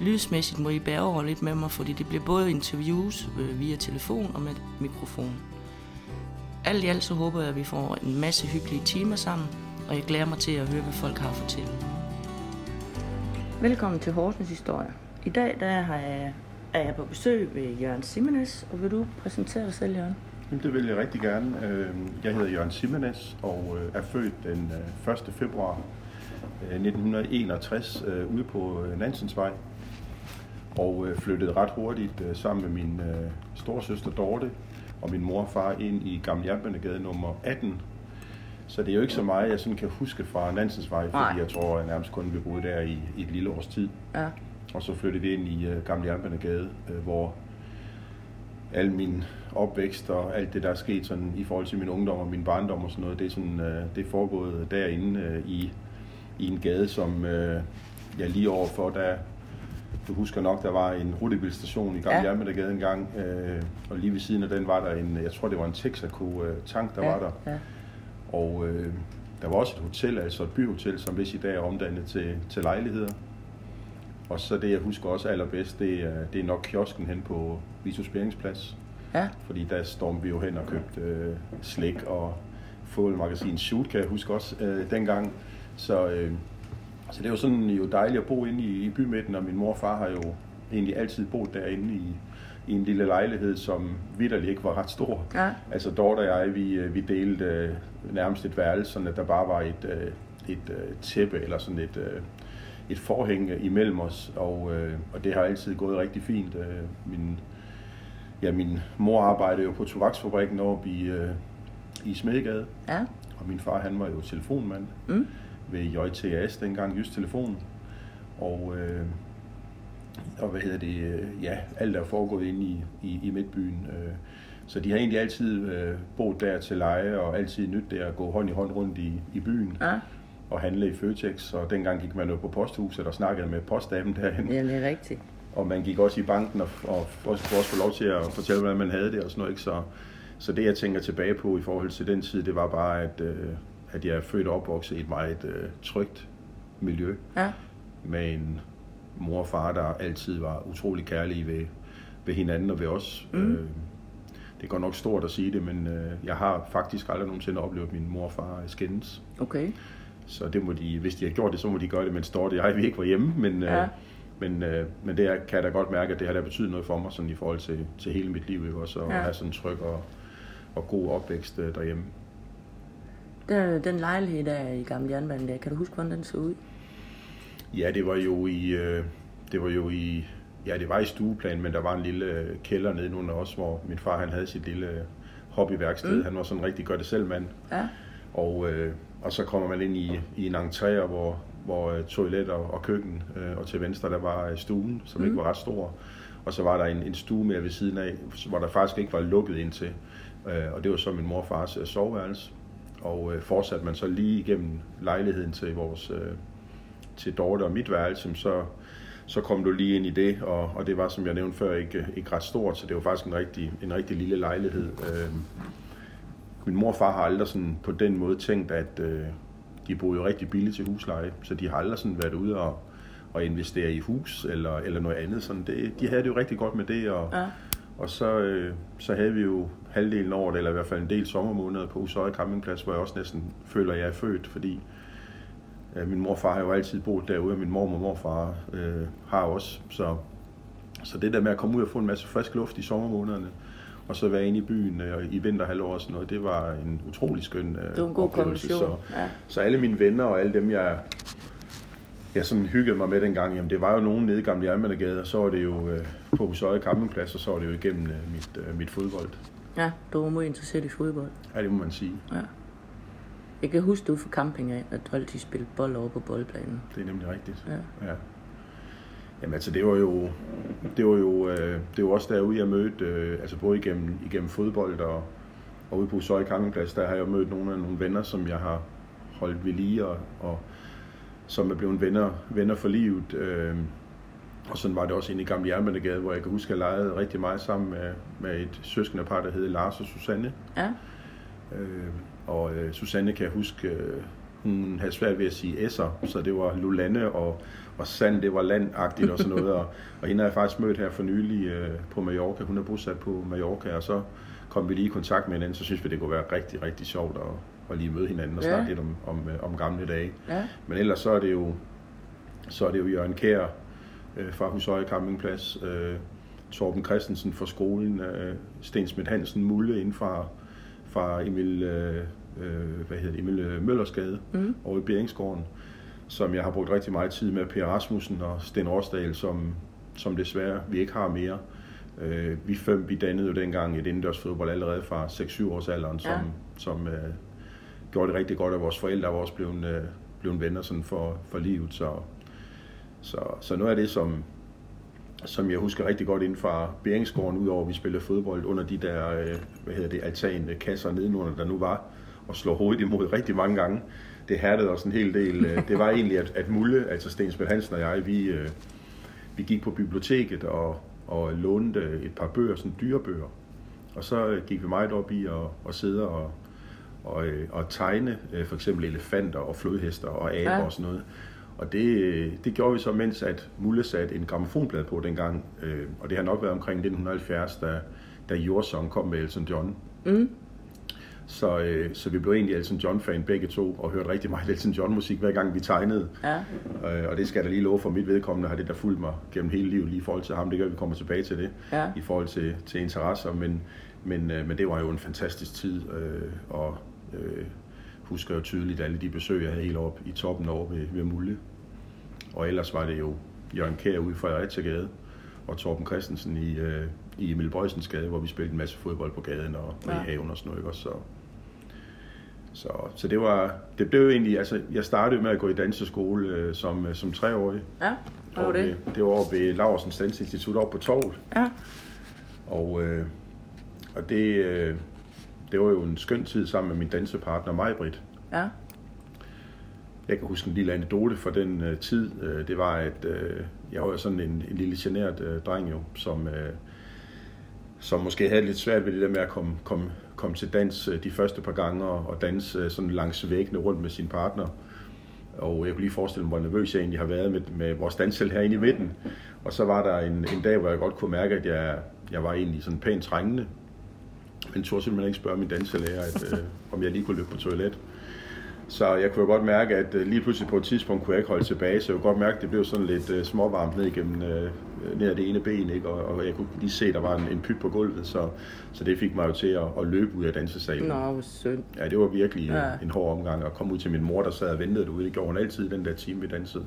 Lydsmæssigt må I bære over lidt med mig, fordi det bliver både interviews øh, via telefon og med mikrofon. Alt i alt så håber jeg, at vi får en masse hyggelige timer sammen, og jeg glæder mig til at høre, hvad folk har at fortælle. Velkommen til Horsens Historie. I dag der er jeg, er jeg på besøg ved Jørgen Simenes, og vil du præsentere dig selv, Jørgen? Jamen, Det vil jeg rigtig gerne. Øh, Jeg hedder Jørgen Simenes og øh, er født den øh, 1. februar øh, 1961 øh, ude på Nansensvej. Og øh, flyttede ret hurtigt øh, sammen med min øh, storesøster Dorte og min mor og far ind i Gamle Jernbanegade nummer 18. Så det er jo ikke så meget, jeg sådan kan huske fra Nansensvej, fordi Nej. jeg tror, jeg nærmest kun vi boede der i, i et lille års tid. Ja. Og så flyttede vi ind i øh, Gamle Jernbanegade, øh, hvor al min opvækst og alt det, der er sket sådan, i forhold til min ungdom og min barndom og sådan noget, det er, sådan, øh, det er foregået derinde øh, i, i en gade, som øh, jeg lige overfor, der du husker nok, der var en rutebilstation i Gamle Ja. ja. Jernbanegade engang, øh, og lige ved siden af den var der en, jeg tror det var en Texaco-tank, der ja. var der. Ja. Og øh, der var også et hotel, altså et byhotel, som hvis i dag er omdannet til, til lejligheder. Og så det, jeg husker også allerbedst, det er, det er nok kiosken hen på Vitus Beringsplads. ja. Fordi der stormede vi jo hen og købte øh, slik og fodboldmagasin Shoot, kan jeg huske også øh, dengang. Så, øh, så det er jo sådan jo dejligt at bo inde i, i bymidten, og min mor og far har jo egentlig altid boet derinde i, i en lille lejlighed, som vidderligt ikke var ret stor. Ja. Altså Dorte og jeg, vi, øh, vi delte øh, nærmest et værelse, sådan at der bare var et, øh, et øh, tæppe eller sådan et, øh, et forhæng imellem os, og, øh, og det har altid gået rigtig fint. Øh, min, ja, min mor arbejdede jo på tobaksfabrikken oppe i, øh, i Smedegade, Ja. og min far han var jo telefonmand Mm. Ved JTAS dengang, Jysk Telefon. Og, øh, og hvad hedder det, øh, ja, alt er foregået inde i, i, i midtbyen. Øh, så de har egentlig altid øh, boet der til leje, og altid nyt det at gå hånd i hånd rundt i, i byen Ja. og handle i Føtex. Og dengang gik man jo på posthuset og snakkede med postdamen derhen. ja, det er rigtigt. Og man gik også i banken og, og også, også få lov til at fortælle, hvordan man havde det og sådan noget. Ikke? Så, så det, jeg tænker tilbage på i forhold til den tid, det var bare, at, øh, at jeg er født og opvokset i et meget øh, trygt miljø Ja. med en mor og far, der altid var utrolig kærlige ved, ved hinanden og ved os. Mm. Øh, det går nok stort at sige det, men øh, jeg har faktisk aldrig nogensinde oplevet, at min mor og far skændes. Okay. Så det må de, hvis de har gjort det, så må de gøre det, mens Dorte og jeg vi ikke var hjemme. Men, Ja. øh, men, øh, men det kan jeg da godt mærke, at det har da betydet noget for mig sådan i forhold til, til hele mit liv. Ikke? Også at Ja. have sådan en tryg og, og god opvækst øh, derhjemme. Den, den lejlighed der i Gamle Jernbanen der, kan du huske, hvordan den så ud? Ja, det var jo i, øh, det var jo i, ja, det var i stueplan, men der var en lille øh, kælder nede under os, hvor min far han havde sit lille øh, hobbyværksted. Mm. Han var sådan en rigtig gør det selv mand. Ja. Og, øh, og så kommer man ind i, i en entré, hvor, hvor toilet og, og køkken, øh, og til venstre der var stuen, som mm. ikke var ret stor. Og så var der en, en stue mere ved siden af, hvor der faktisk ikke var lukket ind til. Øh, og det var så min mor og fars øh, soveværelse. Og øh, fortsatte man så lige igennem lejligheden til vores øh, til Dorte og mit værelse, så, så kom du lige ind i det, og, og det var, som jeg nævnte før, ikke, ikke ret stort, så det var faktisk en rigtig, en rigtig lille lejlighed. Øh, min mor og far har aldrig sådan på den måde tænkt, at øh, de boede jo rigtig billigt til husleje, så de har aldrig sådan været ude og, og investere i hus eller, eller noget andet. Sådan det, de havde det jo rigtig godt med det, og, Ja og så, øh, så havde vi jo halvdelen over det, eller i hvert fald en del sommermåneder på Husøje Campingplads, hvor jeg også næsten føler, at jeg er født, fordi øh, min mor og far har jo altid boet derude, og min mor og morfar øh, har også. Så, så det der med at komme ud og få en masse frisk luft i sommermånederne, og så være inde i byen øh, i vinterhalvår og sådan noget, det var en utrolig skøn øh, Det var en god oplevelse. Så, Ja. så alle mine venner og alle dem, jeg, jeg sådan hyggede mig med dengang, jamen det var jo nogen nede i Gamle Jernbanegade, og så var det jo øh, på Husøje Campingplads, og så var det jo igennem øh, mit, øh, mit fodbold. Ja, du var meget interesseret i fodbold. Ja, det må man sige. Ja. Jeg kan huske, du fra camping af, at du altid spillede bold over på boldplanen. Det er nemlig rigtigt. Ja. Ja. Jamen altså, det var jo, det var jo, øh, det var også derude, jeg mødte, øh, altså både igennem, igennem fodbold og, og ude på Søje Campingplads, der har jeg mødt nogle af nogle venner, som jeg har holdt ved lige, og, og som er blevet venner, venner for livet. Øh, og sådan var det også inde i Gamle Jernbanegade, hvor jeg kan huske, at jeg legede rigtig meget sammen med, med et søskende par, der hed Lars og Susanne. Ja. Øh, og øh, Susanne kan jeg huske, øh, hun havde svært ved at sige S'er, så det var Lulande og, og Sand, det var landagtigt og sådan noget. og, og hende har jeg faktisk mødt her for nylig øh, på Mallorca. Hun er bosat på Mallorca, og så kom vi lige i kontakt med hinanden, så synes vi, det kunne være rigtig, rigtig sjovt at, at lige møde hinanden og Ja. snakke lidt om, om, øh, om gamle dage. Ja. Men ellers så er det jo, så er det jo Jørgen Kær øh, fra Husøje Campingplads, øh, Torben Christensen fra skolen, øh, Sten Smidt Hansen Mulle inden fra, fra Emil, øh, øh, hvad hedder det, Emil øh, Møllersgade Mm. over i Beringsgården, som jeg har brugt rigtig meget tid med, Per Rasmussen og Sten Rosdal, som, som desværre vi ikke har mere. Øh, vi fem, vi dannede jo dengang et indendørs fodbold allerede fra 6-7 års alderen, som, Ja. som øh, gjorde det rigtig godt, og vores forældre var også blevet, øh, blevet venner sådan for, for livet. Så, så, så noget af det, som, som jeg husker rigtig godt inden fra Beringsgården, udover at vi spillede fodbold under de der, øh, hvad hedder det, altan kasser nedenunder, der nu var, og slå hovedet imod rigtig mange gange. Det hærdede os en hel del. Øh, Det var egentlig, at, at Mulle, altså Stensbæk Hansen og jeg, vi, øh, vi gik på biblioteket og, og lånte et par bøger, sådan dyrebøger. Og så øh, gik vi meget op i at, at sidde og, og, øh, og tegne øh, for eksempel elefanter og flodhester og aber Ja. og sådan noget. Og det, øh, det gjorde vi så, mens at Mulle satte en gramofonplade på dengang. Øh, og det har nok været omkring 1970, da, da Your kom med Elton John. Mm. Så, øh, så vi blev egentlig Elton John-fan begge to, og hørte rigtig meget Elton John-musik, hver gang vi tegnede. Ja. Øh, og det skal jeg da lige love for mit vedkommende, har det der fulgt mig gennem hele livet lige i forhold til ham. Det gør, vi kommer tilbage til det, Ja. i forhold til, til interesser. Men, men, øh, men det var jo en fantastisk tid, øh, og øh, husker jo tydeligt alle de besøg, jeg havde helt op i toppen over ved, ved Mulle. Og ellers var det jo Jørgen Kjær ude fra Fredericia og Torben Christensen i, øh, i Emil Bøjsens gade, hvor vi spillede en masse fodbold på gaden og, og Ja. i haven og sådan noget. Ikke? Så, så, så det var, det blev egentlig, altså jeg startede med at gå i danseskole øh, som, øh, som treårig. Ja. Hvad var det? ved- Det var ved Laversens Dansinstitut oppe på Torvet. Ja. Og, øh, og det, øh, det var jo en skøn tid sammen med min dansepartner Majbrit. Ja. Jeg kan huske en lille anekdote fra den øh, tid. Øh, det var, at øh, jeg var sådan en, en lille generet øh, dreng jo, som, øh, som måske havde lidt svært ved det der med at komme, komme, komme til dans øh, de første par gange og, danse øh, sådan langs væggene rundt med sin partner. Og jeg kunne lige forestille mig, hvor nervøs jeg egentlig har været med, med vores danssel herinde i midten. Og så var der en, en dag, hvor jeg godt kunne mærke, at jeg, jeg var egentlig sådan pænt trængende. Men turde simpelthen ikke spørge min danselærer, at, øh, om jeg lige kunne løbe på toilet. Så jeg kunne jo godt mærke, at øh, lige pludselig på et tidspunkt kunne jeg ikke holde tilbage, så jeg kunne godt mærke, at det blev sådan lidt øh, småvarmt ned igennem øh, ned ad det ene ben, ikke? Og, og jeg kunne lige se, at der var en, en pyt på gulvet, så, så det fik mig jo til at, at løbe ud af dansesalen. Nå, hvor synd. Ja, det var virkelig Ja. en hård omgang at komme ud til min mor, der sad og ventede derude. Det gjorde hun altid den der time, vi dansede.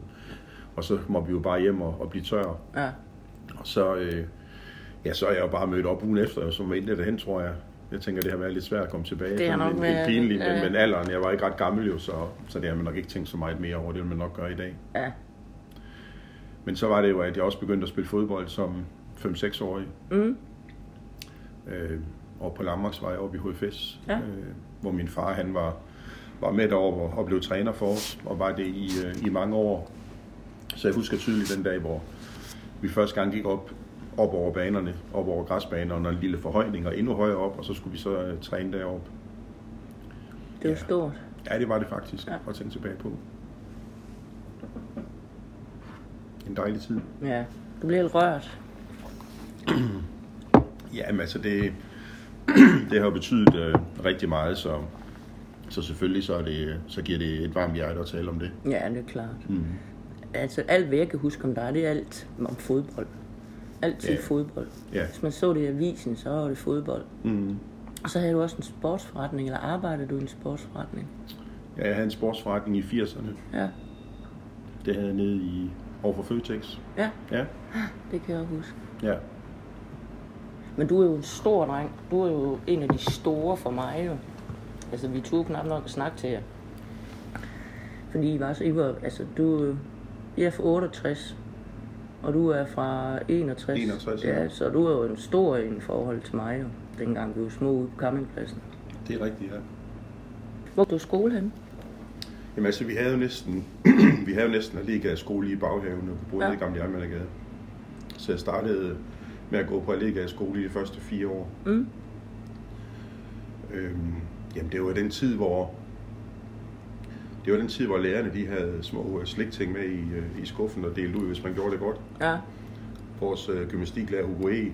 Og så måtte vi jo bare hjem og, og blive tør. Ja. Og så, øh, ja, så er jeg jo bare mødt op ugen efter, og så var det derhen, tror jeg. Jeg tænker, det har været lidt svært at komme tilbage. Det Sådan nok lidt, pinligt, men, men alderen, jeg var ikke ret gammel jo, så, så det har man nok ikke tænkt så meget mere over. Det vil man nok gøre i dag. Ja. Men så var det jo, at jeg også begyndte at spille fodbold som 5-6-årig. Mm. øh, over på Lammarksvej oppe i HFS, Ja. øh, hvor min far han var, var med derovre og blev træner for os, og var det i, øh, i mange år. Så jeg husker tydeligt den dag, hvor vi første gang gik op, op over banerne, op over græsbanerne og en lille forhøjning, og endnu højere op, og så skulle vi så øh, træne deroppe. Det var Ja. stort. Ja, det var det faktisk, Ja. at tænke tilbage på. En dejlig tid. Ja. Du blev helt rørt. Jamen altså, det, det har betydet øh, rigtig meget, så, så selvfølgelig så, er det, så giver det et varmt hjerte at tale om det. Ja, det er klart. Mm. Altså, alt hvad jeg kan huske om dig, det er alt om fodbold. Altid Ja. fodbold. Ja. Hvis man så det i avisen, så var det fodbold. Mm. Og så havde du også en sportsforretning, eller arbejdede du i en sportsforretning? Ja, jeg havde en sportsforretning i 80'erne. Ja. Det havde jeg nede i overfor Føtex. Ja, Ja, det kan jeg huske. ja. Men du er jo en stor dreng. Du er jo en af de store for mig jo. Altså, vi tog knap nok at snakke til jer. Fordi I var så, I var, altså, du, jeg er fra 68, Og du er fra 61? 61, ja. ja. så du er jo en stor en i forhold til mig, jo, dengang vi var små ude på campingpladsen. Det er rigtigt, ja. Hvor du skole hen? Jamen altså, vi havde jo næsten, vi havde jo næsten Allega skole i baghaven, og vi boede Ja. i Gamle Jernmandegade. Så jeg startede med at gå på Allega skole i de første fire år. Mm. Øhm, jamen det var den tid, hvor det var den tid, hvor lærerne de havde små øh, slikting med i, øh, i skuffen og delte ud, hvis man gjorde det godt. Ja. Vores øh, gymnastiklærer Hugo E.,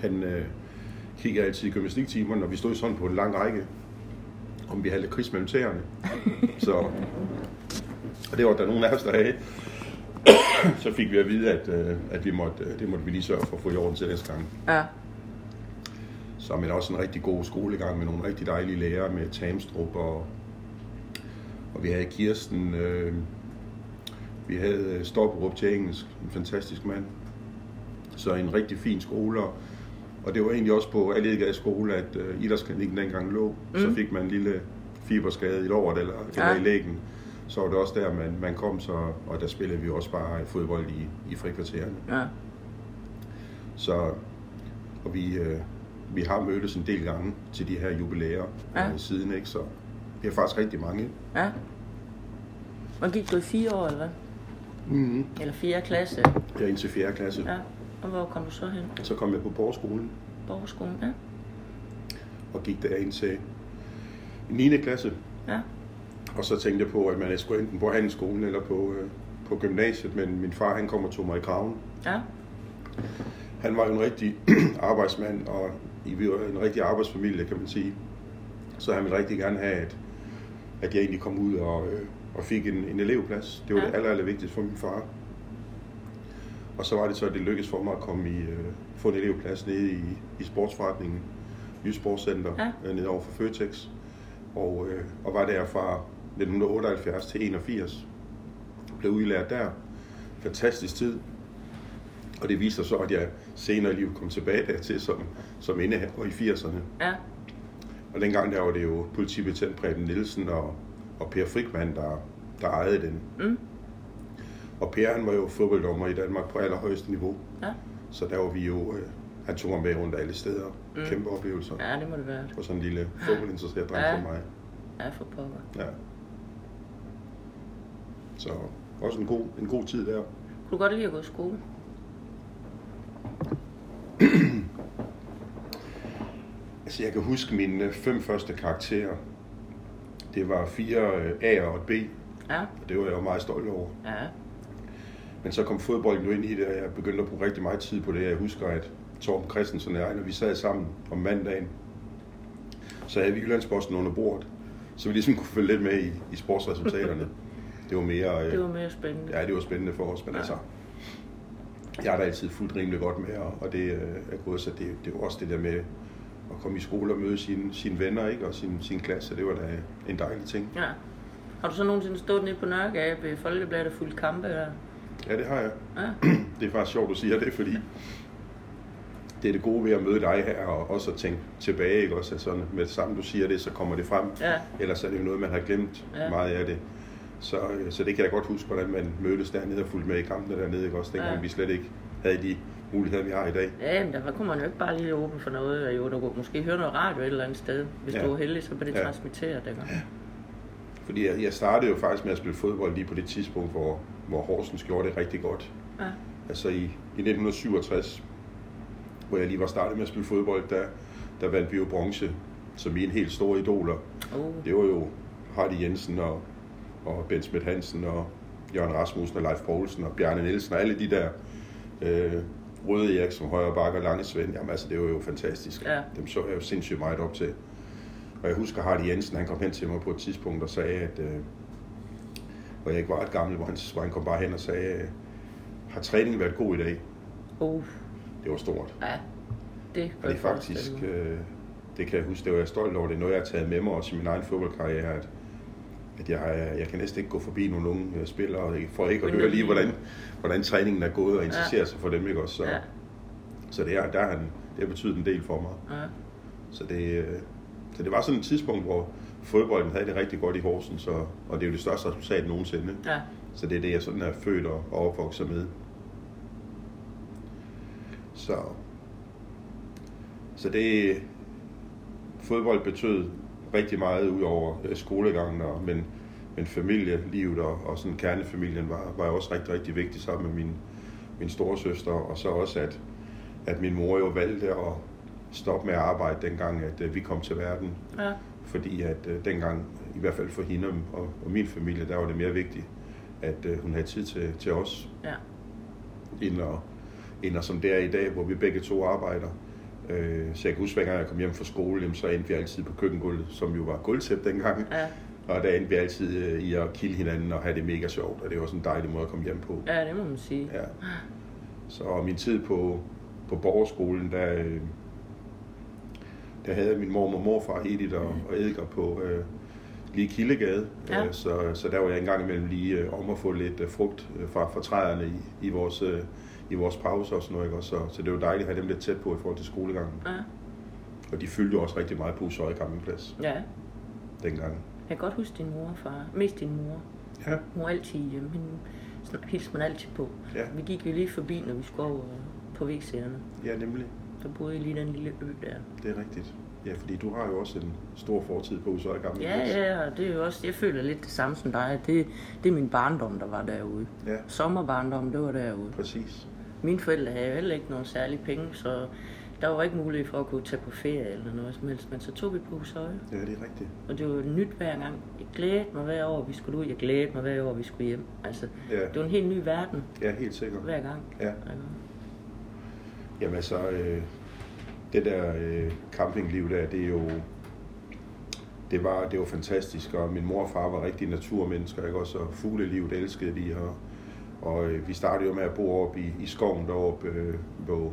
han øh, kiggede altid i gymnastiktimerne, når vi stod sådan på en lang række, om vi havde lidt krigs mellem tæerne. Så, og det var der nogen af os, der havde. Så fik vi at vide, at, øh, at vi måtte, øh, det måtte vi lige sørge for at få i orden til næste gang. Ja. Så men også en rigtig god skolegang med nogle rigtig dejlige lærere med Tamstrup og, og vi havde Kirsten, øh, vi havde Stopperup til engelsk, en fantastisk mand. Så en rigtig fin skole, og det var egentlig også på Allegade skole, at øh, idrætsklinikken dengang lå. Mm. Så fik man en lille fiberskade i låret eller, ja. Eller i lægen. Så var det også der, man, man kom, så, og der spillede vi også bare fodbold i, i frikvartererne. Ja. Så, og vi, øh, vi har mødtes en del gange til de her jubilæer ja. øh, siden, ikke? Så det er faktisk rigtig mange. Ja. Og gik du i fire år, eller hvad? Mm-hmm. Eller fjerde klasse? Jeg er indtil 4. klasse. Ja. Ja. Og hvor kom du så hen? Så kom jeg på Borgskolen Borgerskolen? Ja. og gik der ind til 9. klasse. Ja. Og så tænkte jeg på, at man skulle enten på handelsskolen eller på, øh, på gymnasiet, men min far han kom og tog mig i kraven. Ja. Han var jo en rigtig arbejdsmand, og I vi var en rigtig arbejdsfamilie, kan man sige. Så han ville rigtig gerne have, at, at jeg egentlig kom ud og, øh, og fik en, en elevplads. Det var Ja. det aller, aller vigtigste for min far. Og så var det så, at det lykkedes for mig at komme i, øh, få en elevplads nede i, i sportsforretningen, Jysk Sportscenter, Ja. ja. nede over for Føtex. Og, øh, og var der fra 1978 til 81. Blev udlært der. Fantastisk tid. Og det viser så, at jeg senere i livet kom tilbage dertil som, som indehaver i 80'erne. Ja. Og dengang der var det jo politibetjent Preben Nielsen og, og Per Frikman, der, der ejede den. Mm. Og Per han var jo fodbolddommer i Danmark på allerhøjeste niveau. Ja. Så der var vi jo, øh, han tog mig med rundt alle steder. Mm. Kæmpe oplevelser. Ja. Ja, det må det være. Og sådan en lille fodboldinteresseret dreng Ja. for mig. Ja, for pokker. Ja. Så også en god, en god tid der. Kunne du godt lide at gå i skole? Altså jeg kan huske mine fem første karakterer. Det var fire øh, A'er og et B. Ja. Og det var jeg jo meget stolt over. Ja. Men så kom fodbolden jo ind i det, og jeg begyndte at bruge rigtig meget tid på det. Jeg husker, at Torben Christensen og jeg, når vi sad sammen om mandagen, så havde vi Jyllandsposten under bordet, så vi ligesom kunne følge lidt med i, i sportsresultaterne. Det var mere... øh, Det var mere spændende. Ja, det var spændende for os, men Ja. altså... Jeg har da altid fulgt rimelig godt med, og det øh, er gået, så det, det var også det der med at komme i skole og møde sine, sine venner ikke? og sin, sin klasse. Det var da en dejlig ting. Ja. Har du så nogensinde stået nede på Nørregade ved Folkebladet og fulgt kampe der? Ja, det har jeg. Ja. Det er faktisk sjovt, du siger det, fordi det er det gode ved at møde dig her, og også at tænke tilbage, ikke? Også at sådan, med det samme du siger det, så kommer det frem. Ja. Ellers er det jo noget, man har glemt Ja. ja. meget af det. Så, øh, så det kan jeg godt huske, hvordan man mødtes dernede og fulgte med i kampene dernede, ikke? Også dengang Ja. vi slet ikke havde de muligheder, vi har i dag. Ja, men der kunne man jo ikke bare lige åbne for noget. og Jo, du kunne måske høre noget radio et eller andet sted. Hvis Ja. du var heldig, så blev det Ja. transmitteret. Ikke? Fordi jeg, jeg startede jo faktisk med at spille fodbold lige på det tidspunkt, hvor, hvor Horsens gjorde det rigtig godt. Ja. Altså i, i 1967, hvor jeg lige var startet med at spille fodbold, der, der vandt vi jo bronze som mine helt store idoler. Oh. Det var jo Hardy Jensen og, og Bent Smidt Hansen og Jørgen Rasmussen og Leif Poulsen og Bjarne Nielsen og alle de der øh, Røde Erik som højre bakke og Lange Svend. Jamen altså, det var jo fantastisk. Ja. Dem så jeg jo sindssygt meget op til. Og jeg husker Hardy Jensen, han kom hen til mig på et tidspunkt og sagde, at øh, hvor jeg ikke var ret gammel, hvor han, hvor han kom bare hen og sagde, øh, har træningen været god i dag? Uh. Det var stort. Ja. Det Og det er faktisk, øh, det kan jeg huske, det var jeg stolt over. Det er noget, jeg har taget med mig også i min egen fodboldkarriere, at, at jeg, jeg kan næsten ikke gå forbi nogle unge øh, spillere, for ikke at høre lige, hvordan, hvordan træningen er gået, og interessere sig for dem, ikke også? Så, Ja. så det, er, der har det har betydet en del for mig. Ja. Så det, øh, så det var sådan et tidspunkt, hvor fodbolden havde det rigtig godt i Horsens, og, og det er jo det største resultat nogensinde. Ja. Så det er det, jeg sådan er født og, og opvokset med. Så, så det, fodbold betød rigtig meget ud over øh, skolegangen, og, men, men familielivet og, og sådan kernefamilien var, var også rigtig, rigtig vigtigt sammen med min, min storesøster, og så også, at, at min mor jo valgte at stoppe med at arbejde dengang, at uh, vi kom til verden. Ja. Fordi at uh, dengang, i hvert fald for hende og, og min familie, der var det mere vigtigt, at uh, hun havde tid til, til os. Ja. End, at, end at, som det er i dag, hvor vi begge to arbejder. Øh, så jeg kan huske, hver gang jeg kom hjem fra skole, jamen, så endte vi altid på køkkengulvet, som jo var gulvtæp dengang. Ja. Og der endte vi altid øh, i at kilde hinanden og have det mega sjovt, og det var sådan en dejlig måde at komme hjem på. Ja, det må man sige. Ja. Så min tid på, på borgerskolen, der, øh, der havde min mor og morfar Edith og, og Edgar på øh, lige Kildegade. Ja. Øh, så, så der var jeg engang imellem lige øh, om at få lidt øh, frugt øh, fra, fra træerne i, i vores... Øh, i vores pauser og sådan noget. Ikke? Så, så det var dejligt at have dem lidt tæt på i forhold til skolegangen. Ja. Og de fyldte jo også rigtig meget på Usøje campingplads. Ja. Dengang. Jeg kan godt huske din mor og far. Mest din mor. Ja. Hun var altid hjemme. Hende hilste man altid på. Ja. Vi gik jo lige forbi, når vi skulle over på vægsæderne. Ja, nemlig. Så boede lige den lille ø der. Det er rigtigt. Ja, fordi du har jo også en stor fortid på Usøje Gamle Ja, ja, det er jo også, jeg føler lidt det samme som dig. Det, det er min barndom, der var derude. Ja. Sommerbarndom, det var derude. Præcis. Mine forældre havde jo heller ikke nogen særlige penge, så der var ikke mulighed for at kunne tage på ferie eller noget som helst, men så tog vi på Husøje. Ja, det er rigtigt. Og det var nyt hver gang. Jeg glædede mig hver år, vi skulle ud. Jeg glædede mig hver år, vi skulle hjem. Altså, ja. det var en helt ny verden. Ja, helt sikkert. Hver gang. Ja. Jamen så, øh, det der øh, campingliv der, det er jo, det var, det var fantastisk, og min mor og far var rigtig naturmennesker, ikke? Også, og fuglelivet elskede de, og og øh, vi startede jo med at bo oppe i, i skoven deroppe, øh, hvor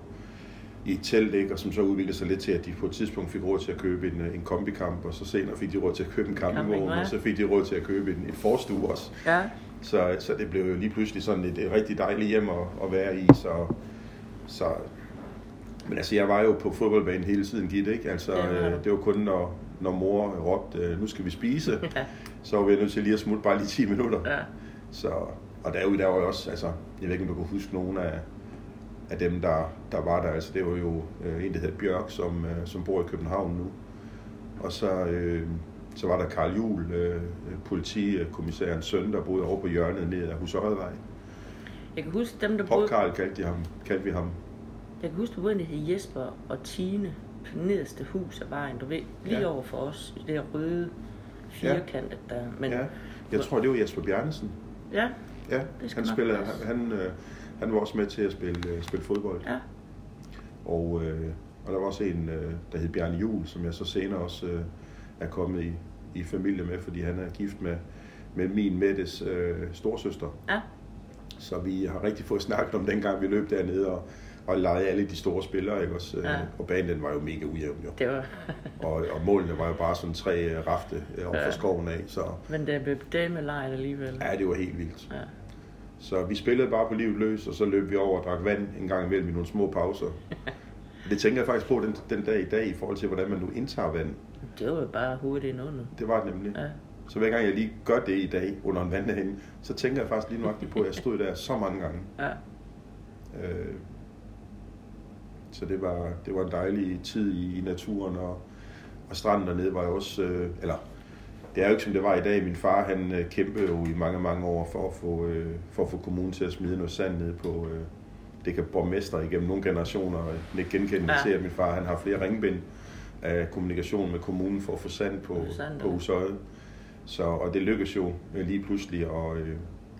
i et telt, ikke? og som så udviklede sig lidt til, at de på et tidspunkt fik råd til at købe en, øh, en kombikamp, og så senere fik de råd til at købe en campingvogn, og så fik de råd til at købe en, en forstue også. Ja. Så, så det blev jo lige pludselig sådan et, et rigtig dejligt hjem at, at være i, så, så men altså, jeg var jo på fodboldbanen hele tiden, Gitte, ikke? Altså, ja, øh, det var kun, når, når mor råbte, nu skal vi spise, ja. så var vi nødt til lige at smutte bare lige 10 minutter. Ja. Så, og derude, der var jo også, altså, jeg ved ikke, om du kan huske nogen af, af dem, der, der var der. Altså, det var jo øh, en, der hed Bjørk, som, øh, som bor i København nu. Og så, øh, så var der Karl Juhl, øh, politikommissærens søn, der boede over på hjørnet ned af Husøjevej. Jeg kan huske dem, der boede... Pop Karl kaldte, de ham, kaldte vi ham. Jeg kan huske, der boede hed Jesper og Tine på nederste hus af vejen, du ved, lige ja. over for os, det der røde firkantet ja. der. Men, ja. Jeg tror, det var Jesper Bjarnesen. Ja, Ja, han, spiller, han, han, øh, han var også med til at spille, øh, spille fodbold. Ja. Og, øh, og der var også en, øh, der hed Bjarne Jul, som jeg så senere også øh, er kommet i, i familie med, fordi han er gift med, med min Mettes øh, storsøster. Ja. Så vi har rigtig fået snakket om dengang, vi løb dernede, og, og lege alle de store spillere, ikke også? Ja. Og banen den var jo mega ujævn, jo. Det var... og, og målene var jo bare sådan tre øh, rafte øh, over ja. skoven af, så... Men det blev det med lejet alligevel. Ja, det var helt vildt. Ja. Så vi spillede bare på livet løs, og så løb vi over og drak vand en gang imellem i nogle små pauser. det tænker jeg faktisk på den, den dag i dag, i forhold til, hvordan man nu indtager vand. Det var bare hovedet under. Det var det nemlig. Ja. Så hver gang jeg lige gør det i dag under en vandhænge, så tænker jeg faktisk lige nøjagtigt på, at jeg stod der så mange gange. Ja. Øh, så det var, det var en dejlig tid i, i naturen, og, og stranden dernede var jo også, øh, eller det er jo ikke som det var i dag. Min far han øh, kæmpede jo i mange, mange år for at få, øh, for at få kommunen til at smide noget sand ned på, øh, det kan borgmester igennem nogle generationer ikke genkende ja. til, at min far han har flere ringbind af kommunikation med kommunen for at få sand på, på Usøje. Så, og det lykkedes jo lige pludselig, og, øh,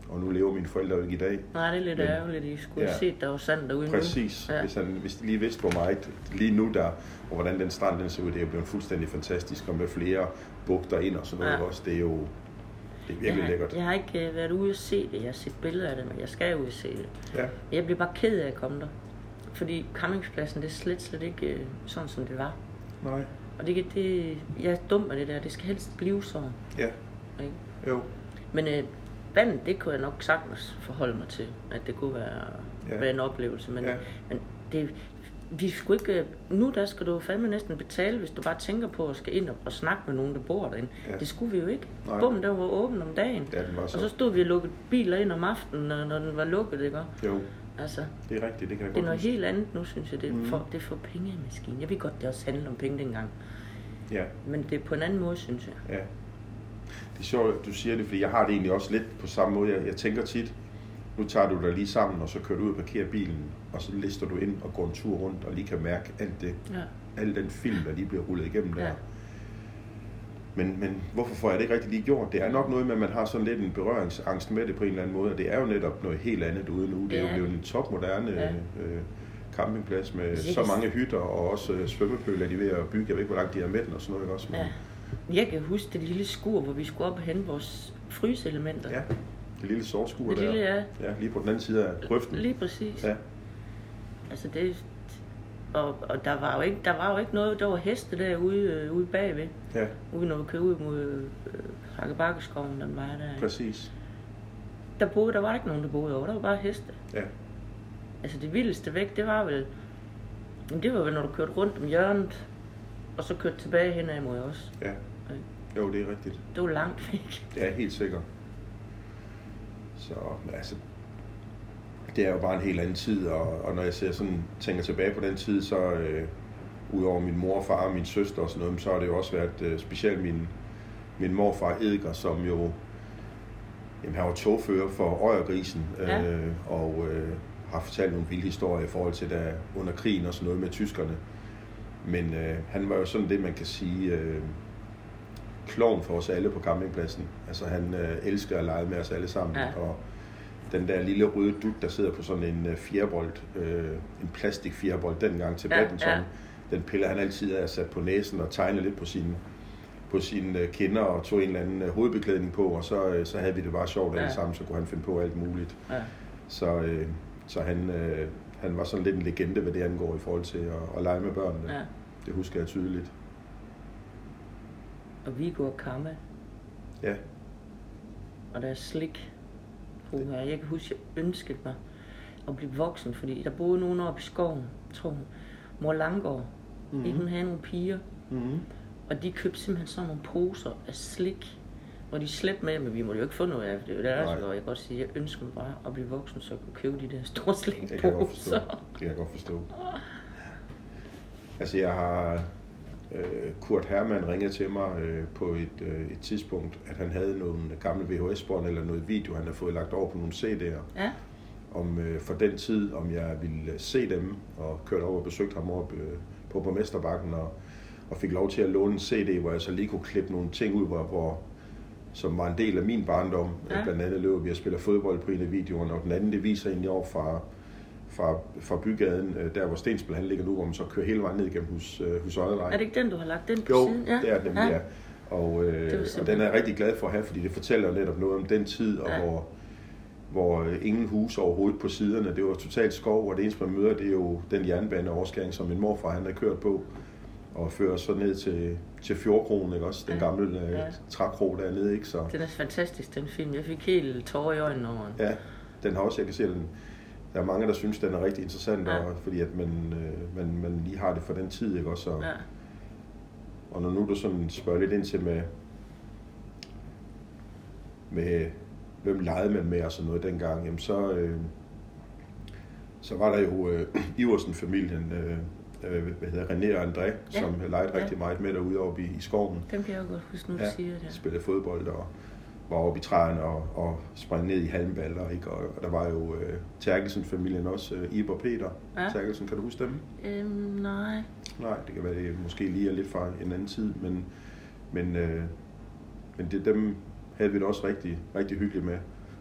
og nu lever mine forældre jo ikke i dag. Nej, det er lidt Men, ærgerligt. I skulle ja, have set, der var sand derude Præcis. Nu. Ja. Hvis, han, hvis de lige vidste, hvor meget lige nu der, og hvordan den strand den ser ud, det er jo blevet fuldstændig fantastisk, og med flere bugter ind og sådan noget ja. også. Det er jo det er virkelig jeg har, lækkert. Jeg har ikke uh, været ude og se det. Jeg har set billeder af det, men jeg skal ud og se det. Ja. Jeg bliver bare ked af at komme der. Fordi campingpladsen, det er slet, slet ikke uh, sådan, som det var. Nej. Og det, det, jeg er dum af det der. Det skal helst blive sådan. Ja. Ikke? Jo. Men uh, vandet, det kunne jeg nok sagtens forholde mig til, at det kunne være, ja. være en oplevelse. Men, ja. men det, vi skulle ikke, nu der skal du fandme næsten betale, hvis du bare tænker på at skal ind og, og snakke med nogen, der bor derinde. Ja. Det skulle vi jo ikke. Nej. Bum, der var åben om dagen. Ja, den var så. Og så stod vi og lukkede biler ind om aftenen, når, når den var lukket, ikke? Jo. Altså, Det er rigtigt, det kan jeg det er noget huske. helt andet nu, synes jeg. Det er, for, det er for penge i maskinen. Jeg ved godt, det også handler om penge dengang. Ja, Men det er på en anden måde, synes jeg. ja. Det er sjovt, at du siger det, fordi jeg har det egentlig også lidt på samme måde. Jeg, jeg tænker tit, nu tager du dig lige sammen, og så kører du ud og parkerer bilen, og så lister du ind og går en tur rundt, og lige kan mærke alt det, Ja. al den film, der lige bliver rullet igennem der. Ja. Men, men hvorfor får jeg det ikke rigtig lige gjort? Det er nok noget med, at man har sådan lidt en berøringsangst med det på en eller anden måde, og det er jo netop noget helt andet ude nu. Det er jo Ja. blevet en topmoderne Ja. øh, campingplads med så mange hytter, og også øh, svømmepøler, de er ved at bygge. Jeg ved ikke, hvor langt de er med den og sådan noget, ikke også? Men, ja. Jeg kan huske det lille skur, hvor vi skulle op og hente vores fryseelementer. ja. Det lille sortskur Det der. lille, ja. Ja, lige på den anden side af grøften. Lige præcis. Ja. Altså det, og, og der var jo ikke, der var jo ikke noget, der var heste derude øh, ude bagved. ja, Ude når vi kørte ud mod øh, Hakkebakkeskoven, den var der. præcis. Der, boede, der var ikke nogen, der boede over. Der var bare heste. Ja, Altså det vildeste væk, det var vel... Det var vel, når du kørte rundt om hjørnet, og så kørte tilbage hen ad mod os. ja. Jo, det er rigtigt. Det var langt væk. Det er helt sikkert. Så altså, det er jo bare en helt anden tid, og, og når jeg ser sådan, tænker tilbage på den tid, så øh, udover min mor far og min søster og sådan noget, så har det jo også været øh, specielt min, min morfar Edgar, som jo jamen, han var togfører for Øjergrisen, Ja. øh, og øh, har fortalt nogle vilde historier i forhold til da under krigen og sådan noget med tyskerne. Men øh, han var jo sådan det, man kan sige, øh, klovn for os alle på campingpladsen. Altså han øh, elsker at lege med os alle sammen. Ja. Og den der lille røde dut, der sidder på sådan en øh, fjerbold, øh, en plastik fjerbold dengang til Ja, badminton, ja. den piller han altid af sat på næsen og tegner lidt på sine på sine øh, kinder og tog en eller anden øh, hovedbeklædning på, og så, øh, så havde vi det bare sjovt alle Ja. sammen, så kunne han finde på alt muligt. Ja. Så, øh, så han, øh, han var sådan lidt en legende, hvad det angår i forhold til at, at lege med børnene. ja. Det husker jeg tydeligt. Og Viggo og Kamme, Ja, og der er slik. Puha, jeg kan huske, jeg ønskede mig at blive voksen, fordi der boede nogen oppe i skoven, tror hun. Mor Langgaard, mm-hmm. Mhm. hun havde nogle piger, mm-hmm. og de købte simpelthen sådan nogle poser af slik, hvor de slæbte med, men vi måtte jo ikke få noget af det. Det er jo der, Nej. så jeg kan godt sige, jeg ønsker mig bare at blive voksen, så jeg kunne købe de der store det kan jeg godt forstå. slikposer. Det kan jeg godt forstå. Altså jeg har... Øh, Kurt Hermann ringede til mig øh, på et, øh, et tidspunkt, at han havde nogle gamle VHS-bånd eller noget video, han havde fået lagt over på nogle CD'er. Ja, om øh, for den tid, om jeg ville øh, se dem, og kørte over og besøgte ham op øh, på Borgmesterbakken, og, og fik lov til at låne en CD, hvor jeg så lige kunne klippe nogle ting ud, hvor, hvor som var en del af min barndom. Ja. Ja. Blandt andet løber vi og spiller fodbold på en af videoerne, og den anden, det viser egentlig over fra, fra, fra bygaden, øh, der hvor Stensbøl han ligger nu, hvor man så kører hele vejen ned igennem hus, øh, er det ikke den, du har lagt den på jo, siden? det er den nemlig, ja. Og, Det øh, og den er jeg rigtig glad for at have, fordi det fortæller netop noget om den tid, og Ja. hvor, hvor øh, ingen hus overhovedet på siderne. Det var totalt skov, og det eneste man møder, det er jo den jernbaneoverskæring, som min morfar han har kørt på, og fører så ned til, til Fjordkronen, ikke også? Den Ja. gamle øh, Ja. trækro dernede, ikke? Så, Den er fantastisk, den film. Jeg fik helt tårer i øjnene over den. ja, den har også, jeg kan se, den, der er mange, der synes, den er rigtig interessant, Ja. og, fordi at man, øh, man, man lige har det for den tid, ikke også? Så, Ja. Og når nu du sådan spørger lidt ind til med, med hvem legede man med og sådan noget dengang, jamen så, øh, så var der jo øh, Iversen-familien, øh, øh, hvad hedder René og André, Ja. som legede Ja. rigtig meget med derude oppe i, i skoven. Dem kan jeg jo godt huske, nu du siger det. spillede fodbold og var oppe i træerne og, og sprang ned i halmballer. Ikke? Og, og der var jo øh, Terkelsen-familien også, øh, Iber og Peter. Ja. Terkelsen, kan du huske dem? Øhm, nej. Nej, det kan være, det måske lige er lidt fra en anden tid, men, men, øh, men det, dem havde vi det også rigtig, rigtig hyggeligt med.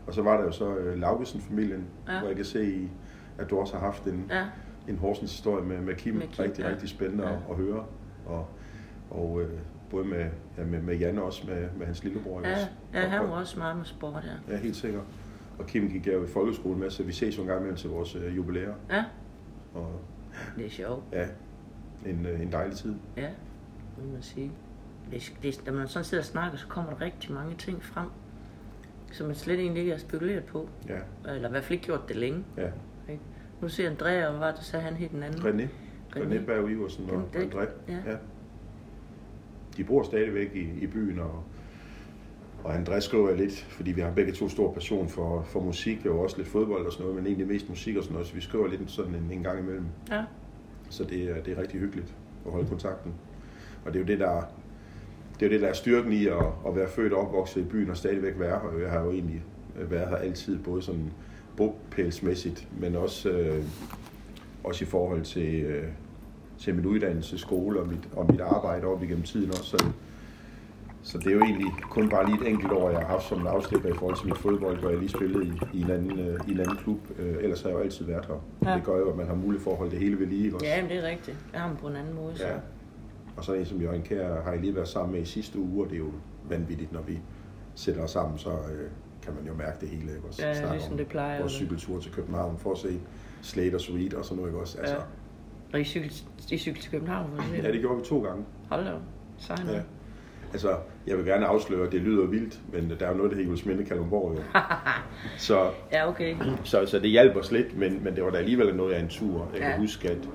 Og så var der jo så øh, Laugesen-familien, Ja. hvor jeg kan se, i, at du også har haft en, Ja, en Horsens historie med, med Kim. Med Kim, rigtig, ja. rigtig spændende Ja. at, at høre. Og, og øh, både med, ja, med, med Jan også, med, med hans lillebror. ja, også? ja han var også meget med sport, ja. Ja, helt sikkert. Og Kim gik jeg jo i folkeskole med, så vi ses jo en gang imellem til vores øh, jubilæer. Ja, Og det er sjovt. ja, en, øh, en dejlig tid. Ja, må man sige. Det, det, når man sådan sidder og snakker, så kommer der rigtig mange ting frem, som man slet egentlig ikke har spekuleret på. Ja, Eller i hvert fald ikke gjort det længe. ja. Ikke? Nu ser Andrea, og hvad var det, så han helt den anden? René. René. René Berg Iversen og André. ja. Ja. De bor stadigvæk i, i byen og, Og Andreas skriver jeg lidt, fordi vi har begge to stor passion for, for musik, og også lidt fodbold og sådan noget, men egentlig mest musik og sådan noget, så vi skriver lidt sådan en, en gang imellem. Ja. Så det er, det er rigtig hyggeligt at holde kontakten. Og det er jo det, der, det er jo det, der er styrken i at, at være født og opvokset i byen og stadigvæk være her. Jeg har jo egentlig været her altid, både sådan bogpælsmæssigt, men også, øh, også i forhold til, øh, til min uddannelse, skole og mit, og mit arbejde op igennem tiden også. Så, så det er jo egentlig kun bare lige et enkelt år, jeg har haft som afslipper i forhold til mit fodbold, hvor jeg lige spillede i, i, en, anden, øh, i en anden klub. Øh, ellers har jeg jo altid været her. Ja. Det gør jo, at man har mulighed for at holde det hele ved lige. Også. Ja, men det er rigtigt. Jeg har på en anden måde. Så. Ja. Og så en som Jørgen Kær har jeg lige været sammen med i sidste uge, og det er jo vanvittigt, når vi sætter os sammen, så øh, kan man jo mærke det hele. Ikke? Også ja, ligesom det plejer. Vores cykeltur til København for at se Slater Sweet og sådan noget. Ikke? Også, altså, ja. Og I cykel, I cykel til København? Ja, det gjorde vi to gange. Hold da Sejner. Ja. Altså, jeg vil gerne afsløre, at det lyder vildt, men der er jo noget, der hedder Sminde Kalundborg. Jo. så, ja, okay. Så, så det hjælper os lidt, men, men det var da alligevel noget af en tur. Jeg ja. kan huske, at,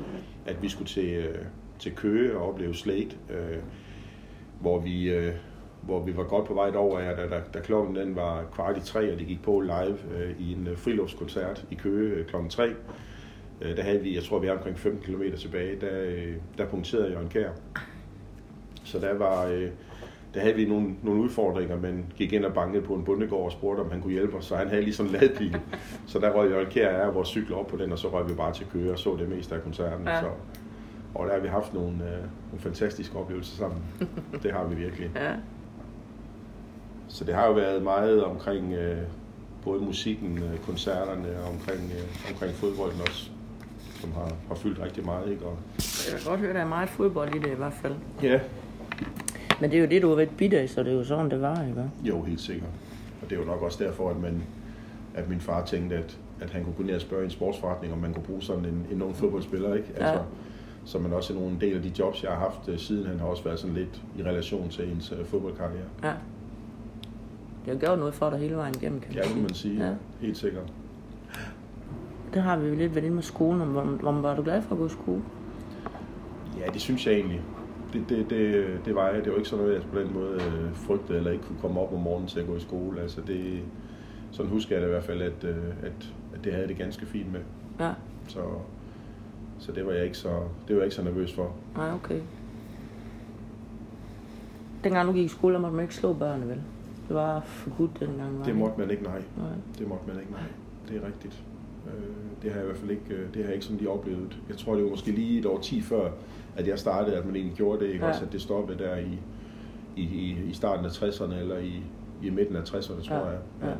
at vi skulle til, øh, til Køge og opleve Slate, øh, hvor vi... Øh, hvor vi var godt på vej over, ja, da, da, da klokken den var kvart i tre, og det gik på live øh, i en øh, friluftskoncert i Køge øh, klokken tre. Øh, der havde vi, jeg tror vi er omkring 15 km tilbage, der, øh, der punkterede Jørgen Kær. Så der var, øh, der havde vi nogle, nogle udfordringer, men gik ind og bankede på en bundegård og spurgte, om han kunne hjælpe os. Så han havde lige sådan en ladbil. så der røg Jørgen Kjær af vores cykler op på den, og så røg vi bare til køre og så det meste af koncerten. Ja. Så, og der har vi haft nogle, øh, nogle fantastiske oplevelser sammen. det har vi virkelig. Ja. Så det har jo været meget omkring øh, både musikken, øh, koncerterne og omkring, øh, omkring fodbolden også, som har, har fyldt rigtig meget. Ikke? Og... Jeg kan godt høre, at der er meget fodbold i det i hvert fald. Ja, men det er jo det, du har været bidt af, så det er jo sådan, det var, ikke? Jo, helt sikkert. Og det er jo nok også derfor, at, man, at min far tænkte, at, at han kunne gå ned og spørge i en sportsforretning, om man kunne bruge sådan en, en ung fodboldspiller, ikke? Altså, ja. Så man også i nogle del af de jobs, jeg har haft øh, siden, han har også været sådan lidt i relation til ens uh, fodboldkarriere. Ja. Det har gjort noget for dig hele vejen igennem, kan ja, det må man sige. Ja. Helt sikkert. Det har vi jo lidt været inde med skolen. Hvor, hvor var du glad for at gå i skole? Ja, det synes jeg egentlig det, det, det, det var jeg. Det var ikke sådan noget, jeg på den måde øh, frygtede, eller ikke kunne komme op om morgenen til at gå i skole. Altså det, sådan husker jeg det i hvert fald, at, øh, at, at det havde det ganske fint med. Ja. Så, så det var jeg ikke så, det var jeg ikke så nervøs for. Nej, okay. Dengang du gik i skole, måtte man ikke slå børnene, vel? Det var forbudt dengang, var Det måtte man ikke, nej. nej. Det måtte man ikke, nej. Det er rigtigt. Øh, det har jeg i hvert fald ikke, det har jeg ikke sådan lige oplevet. Jeg tror, det var måske lige et år 10 før, at jeg startede, at man egentlig gjorde det, ikke? Ja. også at det stoppede der i, i, i starten af 60'erne, eller i, i midten af 60'erne, tror ja. jeg. Ja. ja.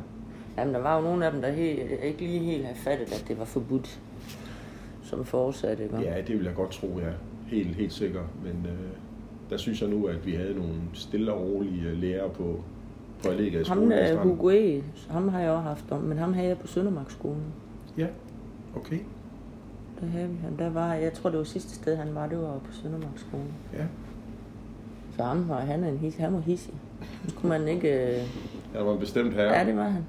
Jamen, der var jo nogle af dem, der helt, ikke lige helt havde fattet, at det var forbudt, som fortsatte, ikke? Ja, det vil jeg godt tro, ja. Helt, helt sikkert. Men øh, der synes jeg nu, at vi havde nogle stille og rolige lærere på, på Allega i skolen. Ham, Hugo e, ham har jeg også haft om, men ham havde jeg på Søndermarkskolen. Ja, okay. Der havde vi ham. Der var, jeg tror, det var sidste sted, han var, det var på Søndermarkskolen. Ja. Så han var, han, er en his, han var hissig. Det kunne man ikke... Øh... Ja, var en bestemt herre. Ja, det var han.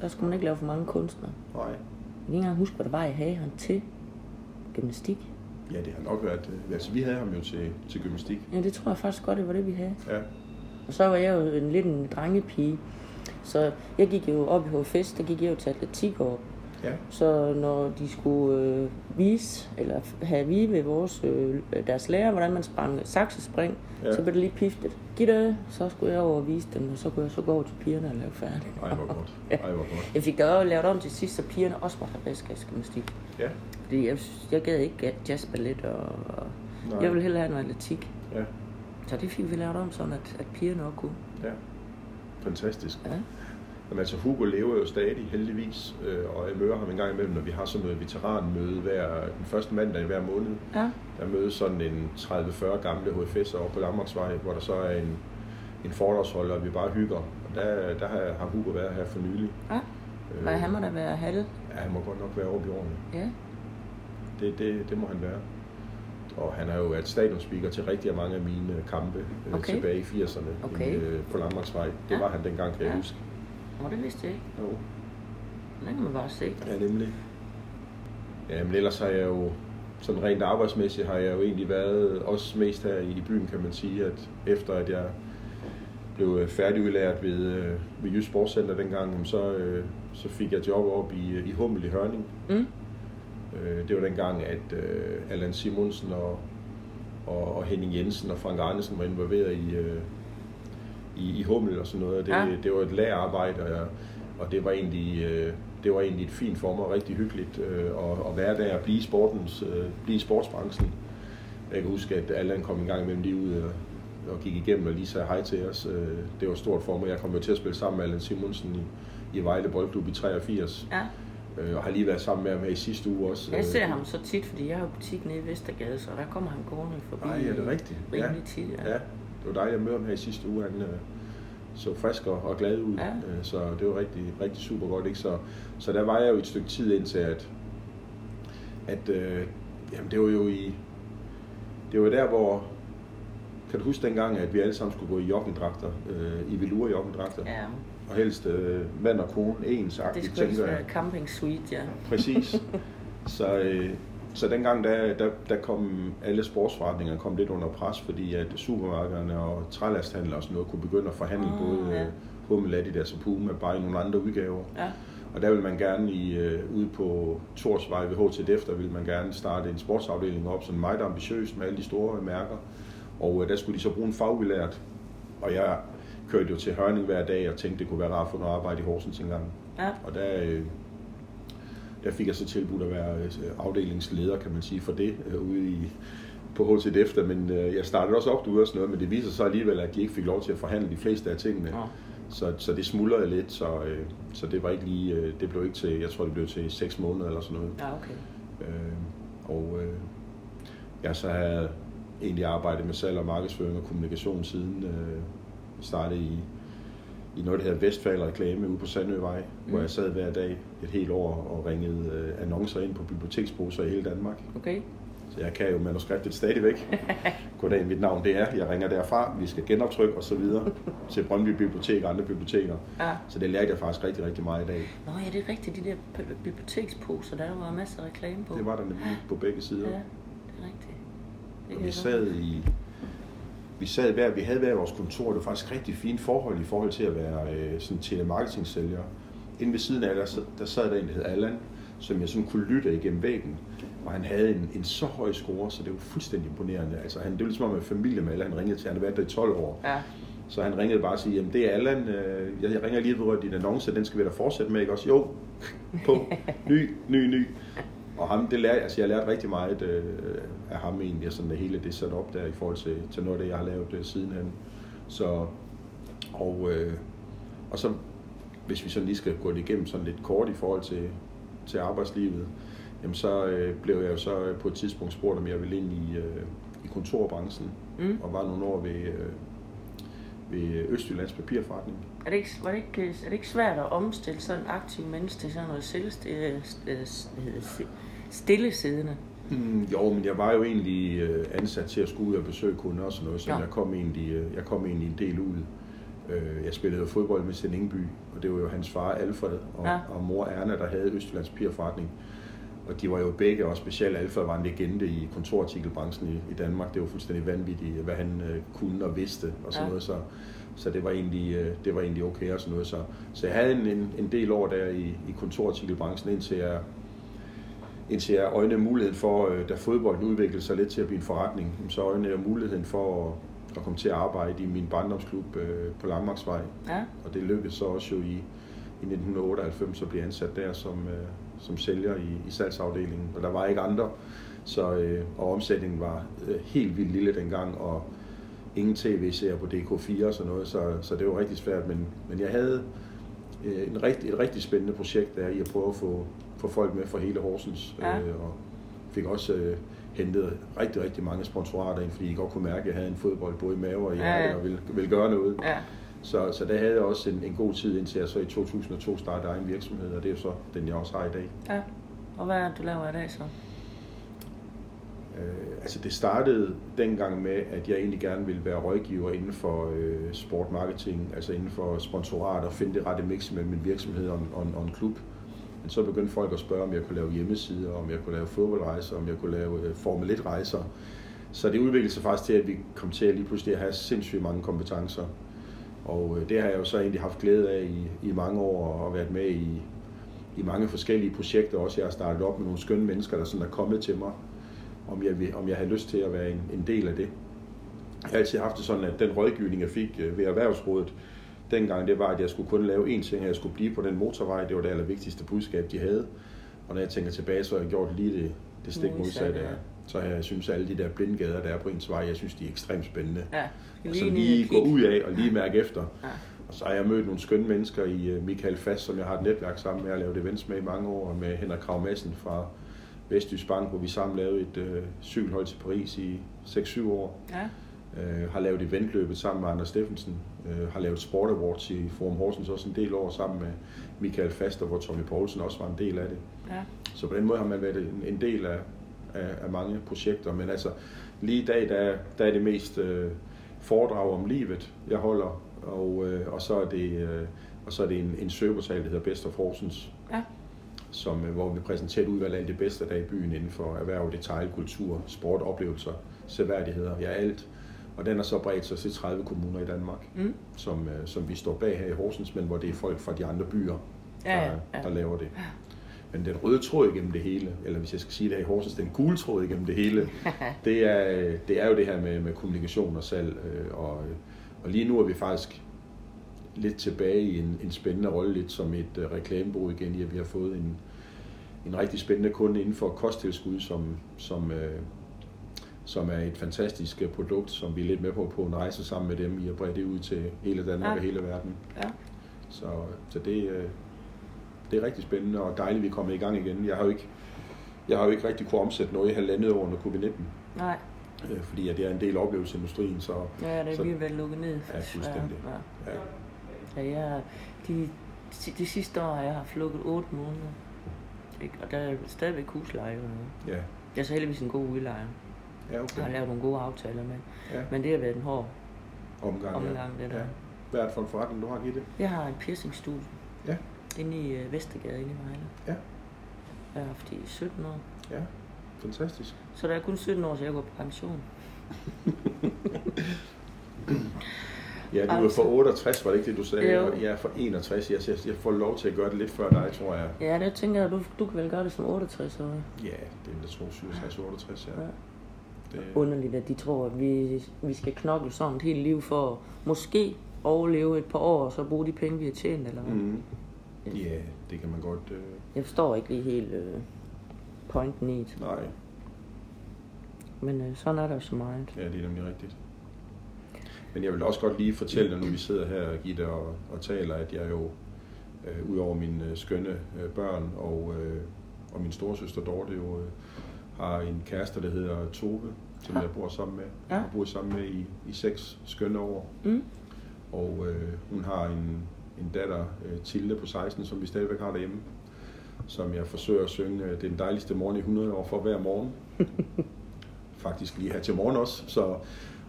Der skulle man ikke lave for mange kunstnere. Nej. Jeg kan ikke engang huske, hvad der var, jeg havde han til gymnastik. Ja, det har nok været... Øh, altså, vi havde ham jo til, til gymnastik. Ja, det tror jeg faktisk godt, det var det, vi havde. Ja. Og så var jeg jo en lidt en drengepige. Så jeg gik jo op i HFS, der gik jeg jo til atletik og Ja. Så når de skulle øh, vise, eller have vide ved vores, øh, deres lærer, hvordan man sprang saksespring, ja. så blev det lige piftet. Giv det, så skulle jeg over og vise dem, og så kunne jeg så gå over til pigerne og lave færdigt. Ej, hvor godt. Ej, hvor godt. Jeg fik da også lavet om til sidst, så pigerne også måtte have redskabsgymnastik. Ja. Fordi jeg, jeg gad ikke jazzballet, og, og jeg ville hellere have noget atletik. Ja. Så det fik vi lavet om sådan, at, at pigerne også kunne. Ja. Fantastisk. Ja. Jamen, altså Hugo lever jo stadig heldigvis, øh, og jeg møder ham en gang imellem, når vi har sådan noget veteranmøde hver, den første mandag i hver måned. Ja. Der mødes sådan en 30-40 gamle HFS'er over på Lammertsvej, hvor der så er en, en foredragsholder, og vi bare hygger. Og der, der har, har Hugo været her for nylig. Ja. Men øh, han må da være halv? Ja, han må godt nok være over i årene. Ja. Det, det, det må han være. Og han har jo været stadionspeaker til rigtig mange af mine kampe øh, okay. tilbage i 80'erne okay. øh, på Lammertsvej. Det ja. var han dengang, kan jeg ja. huske. Nå, det vidste jeg ikke. Jo. Det kan man bare se. Ja, nemlig. Ja, men ellers har jeg jo, sådan rent arbejdsmæssigt, har jeg jo egentlig været også mest her i byen, kan man sige, at efter at jeg blev øh, færdigudlært ved, øh, ved Jysk Sportscenter dengang, så, øh, så fik jeg job op i, i Hummel i Hørning. Mm. Øh, det var dengang, at øh, Allan Simonsen og, og, og Henning Jensen og Frank Arnesen var involveret i, øh, i, i Hummel og sådan noget. Det, ja. det var et lærerarbejde, og, og det var egentlig... Øh, det var egentlig et fint for mig, rigtig hyggeligt øh, at, at være der og blive, sportens, øh, blive sportsbranchen. Jeg kan huske, at Allan kom en gang imellem lige ud og, og gik igennem og lige sagde hej til os. Øh, det var stort for mig. Jeg kom jo til at spille sammen med Allan Simonsen i, i Vejle Boldklub i 83. Ja. Øh, og har lige været sammen med ham her i sidste uge også. Jeg ser ham så tit, fordi jeg har butik nede i Vestergade, så der kommer han gående forbi. Nej, er det rigtigt? Rimelig ja. tit, ja. ja. Det var dejligt at møde ham her i sidste uge. Han, øh, så frisk og, og glad ud. Ja. Øh, så det var rigtig, rigtig super godt. Ikke? Så, så der var jeg jo et stykke tid indtil, at, at øh, jamen, det var jo i... Det var der, hvor... Kan du huske dengang, at vi alle sammen skulle gå i joggingdragter, øh, i velour joggingdragter? Ja. Og helst øh, mand og kone ens Det skulle være camping suite, ja. Præcis. Så, øh, så dengang, der, der, der kom alle sportsforretninger kom lidt under pres, fordi at supermarkederne og trælasthandler og sådan noget kunne begynde at forhandle oh, både ja. Hummel, Adidas og Puma, bare i nogle andre udgaver. Ja. Og der vil man gerne i, uh, ude på Torsvej ved HTDF, der vil man gerne starte en sportsafdeling op, sådan meget ambitiøst med alle de store mærker. Og uh, der skulle de så bruge en fagudlært, og jeg kørte jo til Hørning hver dag og tænkte, det kunne være rart at få noget arbejde i Horsens engang. Ja. Og der, uh, der fik jeg så tilbudt at være øh, afdelingsleder, kan man sige, for det øh, ude i, på HTDF, men øh, jeg startede også op derude og sådan noget, men det viser sig alligevel, at de ikke fik lov til at forhandle de fleste af tingene. Ja. Så, så det smuldrede lidt, så, så det var ikke lige, det blev ikke til, jeg tror det blev til 6 måneder eller sådan noget. Ja, okay. Øh, og øh, jeg så havde egentlig arbejdet med salg og markedsføring og kommunikation siden øh, startede i i noget, der hedder Vestfald Reklame ude på Sandøvej, mm. hvor jeg sad hver dag et helt år og ringede øh, annoncer ind på biblioteksposer i hele Danmark. Okay. Så jeg kan jo manuskriptet stadigvæk. Goddag, mit navn det er. Jeg ringer derfra. Vi skal genoptrykke og så videre til Brøndby Bibliotek og andre biblioteker. Ja. Så det lærte jeg faktisk rigtig, rigtig meget i dag. Nå ja, det er rigtigt. De der biblioteksposer, der var masser af reklame på. Det var der nemlig på begge sider. Ja, det er rigtigt. Og vi sad i vi sad hver, vi havde hver vores kontor, det var faktisk rigtig fint forhold i forhold til at være øh, sådan telemarketing-sælger. Inden ved siden af der, der sad der en, der hed Allan, som jeg sådan kunne lytte igennem væggen. Og han havde en, en så høj score, så det var fuldstændig imponerende. Altså, han, det var ligesom om en familie med Allan. Han ringede til, han havde været der i 12 år. Ja. Så han ringede bare og sagde, jamen det er Allan, øh, jeg, ringer lige ved din annonce, den skal vi da fortsætte med, ikke også? Jo, på, ny, ny, ny. Og ham, det lærte, altså jeg lærte rigtig meget øh, af ham egentlig, sådan det hele det sat op der i forhold til, til noget af det, jeg har lavet øh, sidenhen. Så, og, øh, og så, hvis vi sådan lige skal gå det igennem sådan lidt kort i forhold til, til arbejdslivet, jamen så øh, blev jeg jo så på et tidspunkt spurgt, om jeg ville ind i, øh, i kontorbranchen, mm. og var nogle år ved, øh, ved Østjyllands papirforretning. Er det, ikke, var det ikke, er det ikke svært at omstille sådan en aktiv menneske til sådan noget stillesiddende? Mm, jo, men jeg var jo egentlig øh, ansat til at skulle ud og besøge kunder og sådan noget, så ja. jeg, kom egentlig, øh, jeg kom egentlig en del ud. Øh, jeg spillede jo fodbold med Sten Ingeby, og det var jo hans far Alfred og, ja. og mor Erna, der havde Østjyllands papirforretning. Og de var jo begge, og specielt Alfred var en legende i kontorartikelbranchen i, i Danmark. Det var fuldstændig vanvittigt, hvad han øh, kunne og vidste og sådan ja. noget. Så, så det var egentlig, øh, det var egentlig okay og sådan noget. Så, så jeg havde en, en, en del år der i, i kontorartikelbranchen, indtil jeg, indtil jeg øjnede muligheden for, øh, da fodbolden udviklede sig lidt til at blive en forretning, så øjnede jeg muligheden for at, at komme til at arbejde i min barndomsklub øh, på Langmarksvej. Ja. Og det lykkedes så også jo i, i 1998 at blive ansat der som, øh, som sælger i, i salgsafdelingen. Og der var ikke andre, så, øh, og omsætningen var øh, helt vildt lille dengang, og ingen tv-serier på DK4 og sådan noget, så, så det var rigtig svært. Men, men jeg havde øh, en rigtig, et rigtig spændende projekt der i at prøve at få, få folk med fra hele Horsens, ja. øh, og fik også øh, hentet rigtig, rigtig mange sponsorater ind, fordi I godt kunne mærke, at jeg havde en fodbold både i mave og i ja, ja. og ville, ville gøre noget. Ja. Så, så der havde jeg også en, en god tid, indtil jeg så i 2002 startede egen virksomhed, og det er så den, jeg også har i dag. Ja, og hvad er det, du laver i dag så? Øh, altså det startede dengang med, at jeg egentlig gerne ville være rådgiver inden for øh, sportmarketing, altså inden for sponsorat og finde det rette mix mellem min virksomhed og, og, og en klub så begyndte folk at spørge, om jeg kunne lave hjemmesider, om jeg kunne lave fodboldrejser, om jeg kunne lave øh, Formel 1-rejser. Så det udviklede sig faktisk til, at vi kom til at lige pludselig at have sindssygt mange kompetencer. Og øh, det har jeg jo så egentlig haft glæde af i, i mange år og været med i, i mange forskellige projekter. Også jeg har startet op med nogle skønne mennesker, der sådan er kommet til mig, om jeg, om jeg har lyst til at være en, en del af det. Jeg har altid haft det sådan, at den rådgivning, jeg fik øh, ved Erhvervsrådet, dengang, det var, at jeg skulle kun lave én ting, at jeg skulle blive på den motorvej. Det var det allervigtigste budskab, de havde. Og når jeg tænker tilbage, så har jeg gjort lige det, det stik modsatte. Ja. Så jeg synes, alle de der blindgader, der er på ens vej, jeg synes, de er ekstremt spændende. Ja, lige og så lige gå ud af og lige mærke efter. Ja. Og så har jeg mødt nogle skønne mennesker i øh, Michael Fast, som jeg har et netværk sammen med. Har lavet events med i mange år, med Henrik Krav Madsen fra Vestjysk Bank, hvor vi sammen lavede et øh, cykelhold til Paris i 6-7 år. Ja. Øh, har lavet eventløbet sammen med Anders Steffensen. Øh, har lavet Sport Awards i Forum Horsens også en del år sammen med Michael Faster, hvor Tommy Poulsen også var en del af det. Ja. Så på den måde har man været en, en del af, af, af mange projekter. Men altså, lige i dag, der, der er det mest øh, foredrag om livet, jeg holder. Og, øh, og så er det, øh, og så er det en, en søgeportal, der hedder Best of Horsens. Ja som, øh, hvor vi præsenterer et udvalg af det bedste, der er i byen inden for erhverv, detail, kultur, sport, oplevelser, seværdigheder, ja alt. Og den er så bredt sig til 30 kommuner i Danmark, mm. som, øh, som vi står bag her i Horsens, men hvor det er folk fra de andre byer, der, ja, ja. der laver det. Men den røde tråd igennem det hele, eller hvis jeg skal sige det her i Horsens, den gule tråd igennem det hele, det er, det er jo det her med, med kommunikation og salg. Øh, og, og lige nu er vi faktisk lidt tilbage i en, en spændende rolle, lidt som et uh, reklamebureau igen, i at vi har fået en, en rigtig spændende kunde inden for kosttilskud, som, som, uh, som er et fantastisk øh, produkt, som vi er lidt med på på en rejse sammen med dem i at brede det ud til hele Danmark ja. og hele verden. Ja. Så, så det, uh, det er rigtig spændende og dejligt, at vi er kommet i gang igen. Jeg har jo ikke, jeg har jo ikke rigtig kunne omsætte noget i halvandet år under covid-19. Nej. fordi at det er en del af oplevelsesindustrien. Så, ja, det er så, vel lukket ned. Ja, fuldstændig. Ja, ja. Ja, jeg, de, de sidste år har jeg haft lukket 8 måneder. Ikke? Og der er stadigvæk husleje. Ja. Jeg er så heldigvis en god udlejer. Ja, okay. Jeg har lavet nogle gode aftaler med. Ja. Men det har været en hård omgang. omgang ja. det der. Ja. Hvad er det for en forretning, du har givet det? Jeg har en piercingstudie. Ja. Inde i uh, Vestergade inde i Vejle. Ja. Jeg har haft i 17 år. Ja, fantastisk. Så der er kun 17 år, så jeg går på pension. Ja, du altså, er for 68, var det ikke det, du sagde? Jo. Jeg er for 61. Jeg, jeg, jeg får lov til at gøre det lidt før dig, tror jeg. Ja, det tænker jeg, du, du kan vel gøre det som 68 år. Ja, det er jeg tror 67, 68, ja. ja. Det... Underligt, at de tror, at vi, vi skal knokle sådan et helt liv for måske overleve et par år, og så bruge de penge, vi har tjent, eller hvad? Mm. Ja, det kan man godt... Øh... Jeg forstår ikke lige helt øh, pointen i det. Nej. Men øh, sådan er der jo så meget. Ja, det er nemlig rigtigt. Men jeg vil også godt lige fortælle dig, nu vi sidder her, Gitte, og, og taler, at jeg jo, øh, ud over mine øh, skønne øh, børn og, øh, og min storesøster Dorte, jo øh, har en kæreste, der hedder Tove, som ja. jeg bor sammen med. Ja. Jeg har boet sammen med i, i seks skønne år. Mm. Og øh, hun har en, en datter, øh, Tilde på 16, som vi stadigvæk har derhjemme, som jeg forsøger at synge øh, den dejligste morgen i 100 år for hver morgen. Faktisk lige her til morgen også, så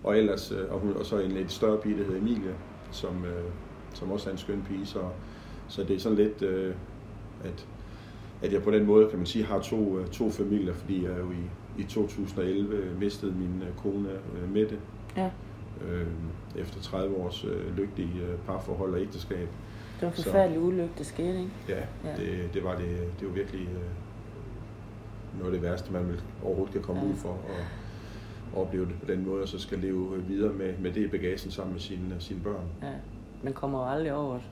og ellers, øh, og, hun, og så en lidt større pige, der hedder Emilie, som, øh, som også er en skøn pige. Så, så det er sådan lidt, øh, at, at jeg på den måde, kan man sige, har to, øh, to familier, fordi jeg jo i, i 2011 mistede min øh, kone øh, Mette. Ja. Øh, efter 30 års øh, øh, parforhold og ægteskab. Det var en forfærdelig ulykke, det skete, ikke? Ja, ja. Det, det var det. Det var virkelig øh, noget af det værste, man vil overhovedet kan komme ja. ud for. Og, opleve det på den måde, og så skal leve videre med, med det i bagagen sammen med sine, sine børn. Ja, man kommer aldrig over det.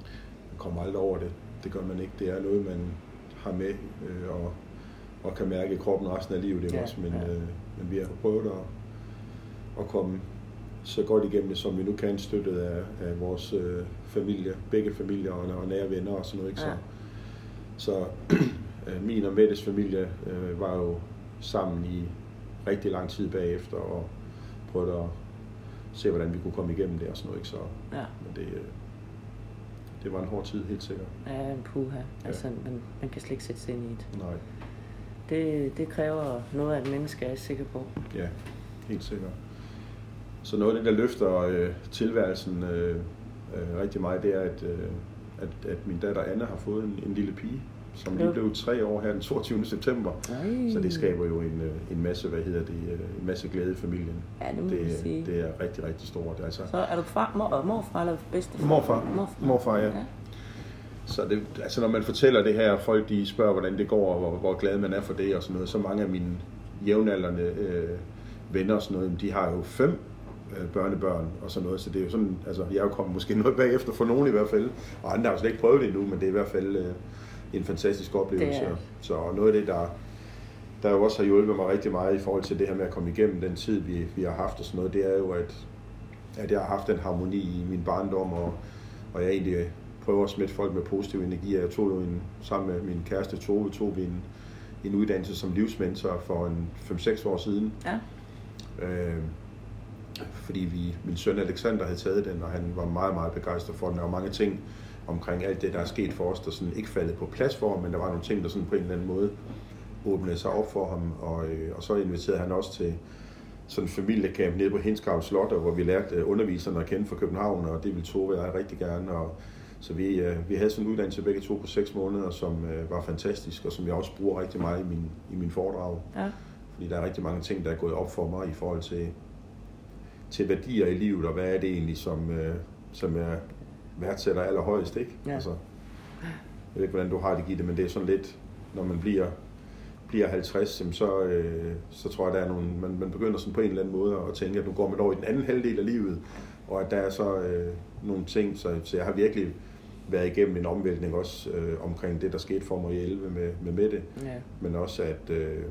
Man kommer aldrig over det. Det gør man ikke. Det er noget, man har med øh, og, og kan mærke kroppen resten af livet. Det ja, også. Men, ja. øh, men vi har prøvet at, at komme så godt igennem det, som vi nu kan, støttet af, af vores øh, familie, begge familier og, og nære venner og sådan noget. Ikke? Ja. Så, så øh, min og Mettes familie øh, var jo sammen i rigtig lang tid bagefter og prøvede at se, hvordan vi kunne komme igennem det og sådan noget. Ikke? Så, ja. Men det, øh, det var en hård tid, helt sikkert. Ja, en puha. Ja. Altså, man, man kan slet ikke sætte sig ind i det. Nej. Det, det kræver noget af et menneske, er jeg sikker på. Ja, helt sikkert. Så noget af det, der løfter øh, tilværelsen øh, øh, rigtig meget, det er, at, øh, at, at min datter Anne har fået en, en lille pige. Som lige blev tre år her den 22. september. Ej. Så det skaber jo en, øh, en masse, hvad hedder det, øh, en masse glæde i familien. Ja, det det, sige. det er rigtig, rigtig stort. Altså, Så er du far, mor, og morfar eller bedstefar? Morfar. Morfar, Morfar, ja. Så det, altså når man fortæller det her, folk de spørger, hvordan det går, og hvor, hvor glad man er for det og sådan noget, så mange af mine jævnaldrende øh, venner og sådan noget, de har jo fem øh, børnebørn og sådan noget, så det er jo sådan, altså jeg er jo kommet måske noget bagefter for nogen i hvert fald, og andre har jo slet ikke prøvet det endnu, men det er i hvert fald øh, en fantastisk oplevelse. Det er- Så noget af det, der, der jo også har hjulpet mig rigtig meget i forhold til det her med at komme igennem den tid, vi, vi har haft og sådan noget, det er jo, at, at jeg har haft den harmoni i min barndom, og, og jeg egentlig prøver at smitte folk med positiv energi. Jeg tog jo en, sammen med min kæreste Tove, tog vi en, en uddannelse som livsmentor for en 5-6 år siden. Ja. Øh, fordi vi, min søn Alexander havde taget den, og han var meget, meget begejstret for den. Der var mange ting omkring alt det, der er sket for os, der sådan ikke faldet på plads for ham, men der var nogle ting, der sådan på en eller anden måde åbnede sig op for ham. Og, øh, og så inviterede han også til sådan en familiecamp nede på Hinskav Slot, hvor vi lærte øh, underviserne at kende fra København, og det ville Tove og jeg rigtig gerne. Og, så vi, øh, vi havde sådan en uddannelse begge to på seks måneder, som øh, var fantastisk, og som jeg også bruger rigtig meget i min, i min foredrag. Ja. Fordi der er rigtig mange ting, der er gået op for mig i forhold til, til værdier i livet, og hvad er det egentlig, som, øh, som jeg værdsætter allerhøjest, ikke? Ja. Altså, jeg ved ikke, hvordan du har det, Gitte, men det er sådan lidt, når man bliver, bliver 50, jamen så, øh, så tror jeg, der er nogle, man, man begynder sådan på en eller anden måde at tænke, at nu går man over i den anden halvdel af livet, og at der er så øh, nogle ting, så, så jeg har virkelig været igennem en omvæltning også øh, omkring det, der skete for mig i 11 med, med Mette, ja. men også at, øh,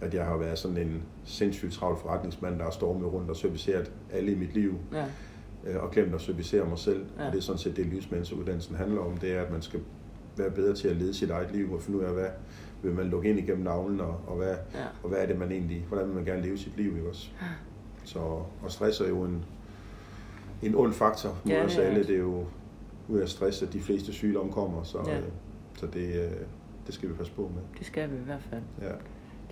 at jeg har været sådan en sindssygt travl forretningsmand, der har stormet rundt og serviceret alle i mit liv, ja. Øh, og glemt at servicere mig selv. Ja. Ja. Og det er sådan set det, livsmandsuddannelsen handler om, det er, at man skal være bedre til at lede sit eget liv og finde ud af, hvad vil man lukke ind igennem navlen, og, og, hvad, Ja. og hvad er det, man egentlig, hvordan vil man gerne leve sit liv, ikke også? Så, og stress er jo en, en ond faktor mod Ja, os alle. det. Er jo ud af stress, at de fleste sygdomme kommer, så, Ja. øh, så det, øh, det skal vi passe på med. Det skal vi i hvert fald. Ja,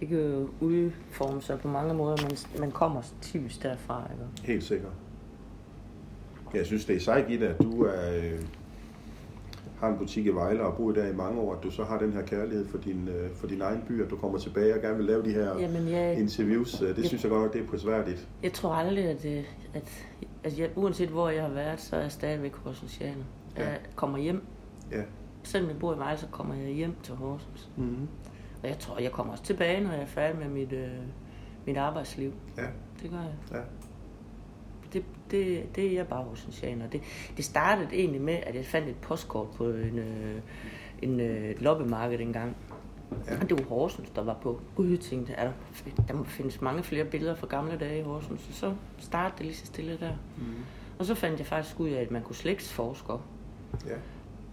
Det kan jo udforme sig på mange måder, men man kommer typisk derfra, ikke? helt sikkert. Jeg synes, det er sejt, Gitte, at du er, øh, har en butik i Vejle og boet der i mange år, at du så har den her kærlighed for din, øh, for din egen by, at du kommer tilbage og gerne vil lave de her Jamen, jeg, interviews. Øh, Det Ja. synes jeg godt nok, det er prisværdigt. jeg tror aldrig, at, det, at altså jeg, uanset hvor jeg har været, så er jeg stadigvæk Horsensjaner. Ja. Jeg kommer hjem. Ja. Selvom jeg bor i Vejle, så kommer jeg hjem til Horsens. Mm-hmm. Og jeg tror, jeg kommer også tilbage, når jeg er færdig med mit, øh, mit arbejdsliv. Ja, Det gør jeg. ja, Det, det, det er jeg bare Horsensjaner. Det, det startede egentlig med, at jeg fandt et postkort på en, øh, en øh, loppemarked engang. Ja. Og det var Horsens, der var på. Gud, jeg tænkte, er der, der må findes mange flere billeder fra gamle dage i Horsens. Og så startede det lige så stille der. mm-hmm. Og så fandt jeg faktisk ud af, at man kunne slægtsforske. ja,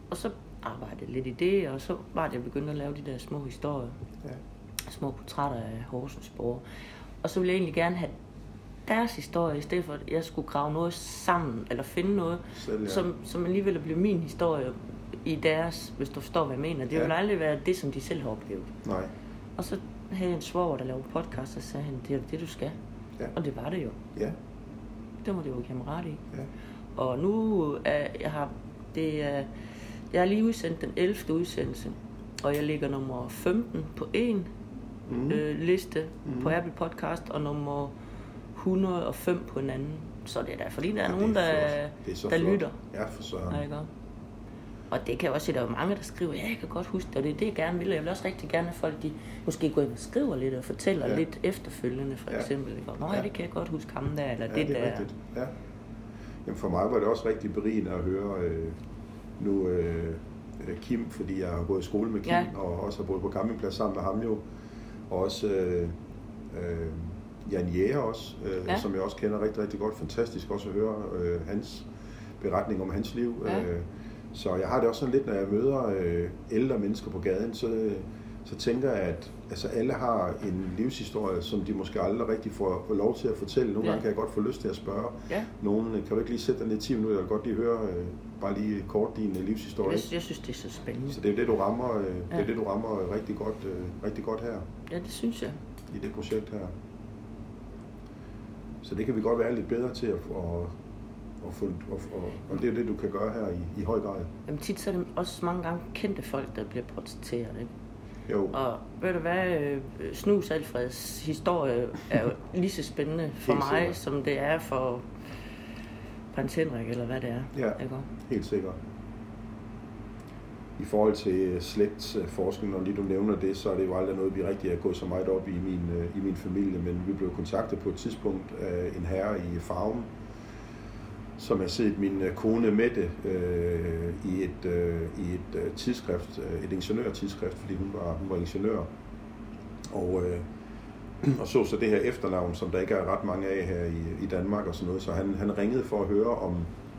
Og så arbejdede lidt i det, og så var det, jeg begyndte at lave de der små historier. ja, Små portrætter af Horsens borgere. Og så ville jeg egentlig gerne have deres historie, i stedet for at jeg skulle grave noget sammen, eller finde noget, Selv, ja. som, som alligevel blev min historie i deres, hvis du forstår, hvad jeg mener. Det Ja. vil aldrig være det, som de selv har oplevet. Nej, Og så havde jeg en svoger, der lavede podcast, og sagde han, det er det, du skal. Ja. Og det var det jo. ja, Det må det jo kammerat i. ja, Og nu er jeg har, det er, jeg har lige udsendt den 11. udsendelse, og jeg ligger nummer 15 på en mm. øh, liste mm. på Apple Podcast, og nummer 105 på en anden. Så det er da, fordi der er Ja, nogen, er der, er der flot. lytter. Ja, for søren. Ja, ikke? Og det kan jeg også se, der er mange, der skriver, ja, jeg kan godt huske det, og det er det, jeg gerne vil. Jeg vil også rigtig gerne, at folk de måske går ind og skriver lidt og fortæller Ja. lidt efterfølgende, for Ja. eksempel. Ikke? Nå, Ja. ja, det kan jeg godt huske ham der, eller Ja, det, det er der. rigtigt. Ja. Jamen for mig var det også rigtig berigende at høre øh, nu øh, øh, Kim, fordi jeg har gået i skole med Kim, Ja. og også har boet på campingplads sammen med ham jo. Og også øh, øh, Jan Jæger også, øh, Ja. som jeg også kender rigtig, rigtig godt. Fantastisk også at høre øh, hans beretning om hans liv. Ja. Øh, så jeg har det også sådan lidt, når jeg møder øh, ældre mennesker på gaden, så, så tænker jeg, at altså, alle har en livshistorie, som de måske aldrig rigtig får, får lov til at fortælle. Nogle Ja. gange kan jeg godt få lyst til at spørge Ja, nogen, kan du ikke lige sætte dig ned i 10 minutter, jeg vil godt lige høre øh, bare lige kort din øh, livshistorie. jeg, jeg synes, det er så spændende. Så det er det, du rammer, øh, det er Ja. det, du rammer øh, rigtig godt, øh, rigtig godt her Ja, det synes jeg. i det projekt her. Så det kan vi godt være lidt bedre til at, at, og, fund, og, og, og det er det, du kan gøre her i, i høj grad. Jamen tit så er det også mange gange kendte folk, der bliver portrætteret, ikke? Jo, Og ved du hvad, øh, Snus Alfreds historie er jo lige så spændende for mig, sikkert. som det er for prins Henrik, eller hvad det er. Ja. Ikke? helt sikkert. I forhold til øh, slægtsforskning, og lige du nævner det, så er det jo aldrig noget, vi rigtig er gået så meget op i min, øh, i min familie, men vi blev kontaktet på et tidspunkt af en herre i Farven, som har set min øh, kone Mette øh, i et, øh, i et øh, tidsskrift, et ingeniørtidsskrift, fordi hun var, hun var ingeniør. Og, øh, og så så det her efternavn, som der ikke er ret mange af her i, i Danmark og sådan noget, så han, han ringede for at høre, om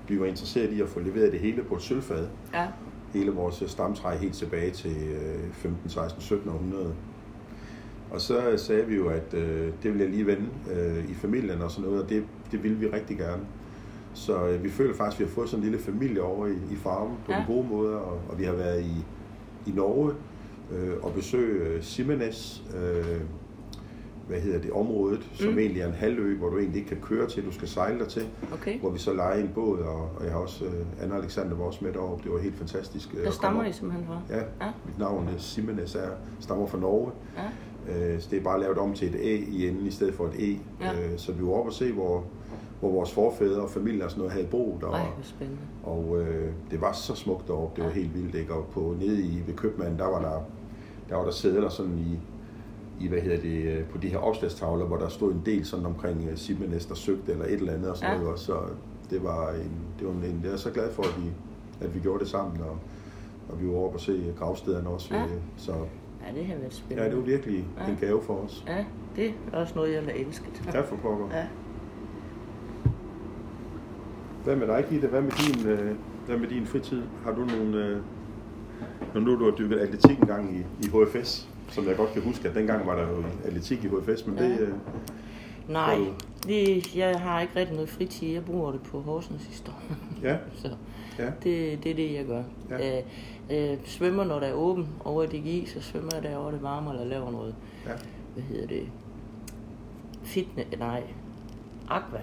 vi var interesseret i at få leveret det hele på et sølvfad. Ja. Hele vores øh, stamtræ helt tilbage til øh, 15, 16, 1700. Og så sagde vi jo, at øh, det ville jeg lige vende øh, i familien og sådan noget, og det, det ville vi rigtig gerne. Så øh, vi føler faktisk, at vi har fået sådan en lille familie over i, i farven på ja. en god måde, og, og vi har været i, i Norge øh, og besøgt øh, Simenes, øh, hvad hedder det, området, som Mm. egentlig er en halvø, hvor du egentlig ikke kan køre til, du skal sejle der til, Okay. hvor vi så leger en båd, og, og jeg har også, øh, Anna Alexander var også med deroppe, det var helt fantastisk. øh, Der stammer I simpelthen fra? Ja, Ja. mit navn er Simenes, er, stammer fra Norge. Ja. Øh, så det er bare lavet om til et A i enden i stedet for et E. Ja. Øh, så vi var oppe og se, hvor, hvor vores forfædre og familie og sådan noget havde boet. Og, Ej, spændende. og øh, det var så smukt deroppe, det var Ja. helt vildt. Ikke? Og på, nede i, ved købmanden, der var der, der var der sædler sådan i, i, hvad hedder det, øh, på de her opslagstavler, hvor der stod en del sådan omkring uh, Simenes, der søgte eller et eller andet og sådan Ja. noget. Så det var en, det var en, jeg er så glad for, at vi, at vi gjorde det sammen, og, og vi var oppe og se gravstederne også. Ja. øh, Så Ja, det har været spændende. ja, det var virkelig Ja. en gave for os. Ja, det er også noget, jeg vil elske. Ja, for pokker. Ja. Hvad med dig, Gitte? Hvad med din, øh, hvad med din fritid? Har du nogle... Øh, når nu du har dykket atletik en gang i, i HFS, som jeg godt kan huske, at dengang var der jo atletik i HFS, men Ja. det... Øh, Nej, det, jeg har ikke rigtig noget fritid. Jeg bruger det på Horsens historie. ja, Så ja, det, det er det, jeg gør. Ja. Øh, øh, svømmer, når der er åben over i DGI, så svømmer jeg derovre det varme, eller laver noget, ja, hvad hedder det, fitness, nej, aqua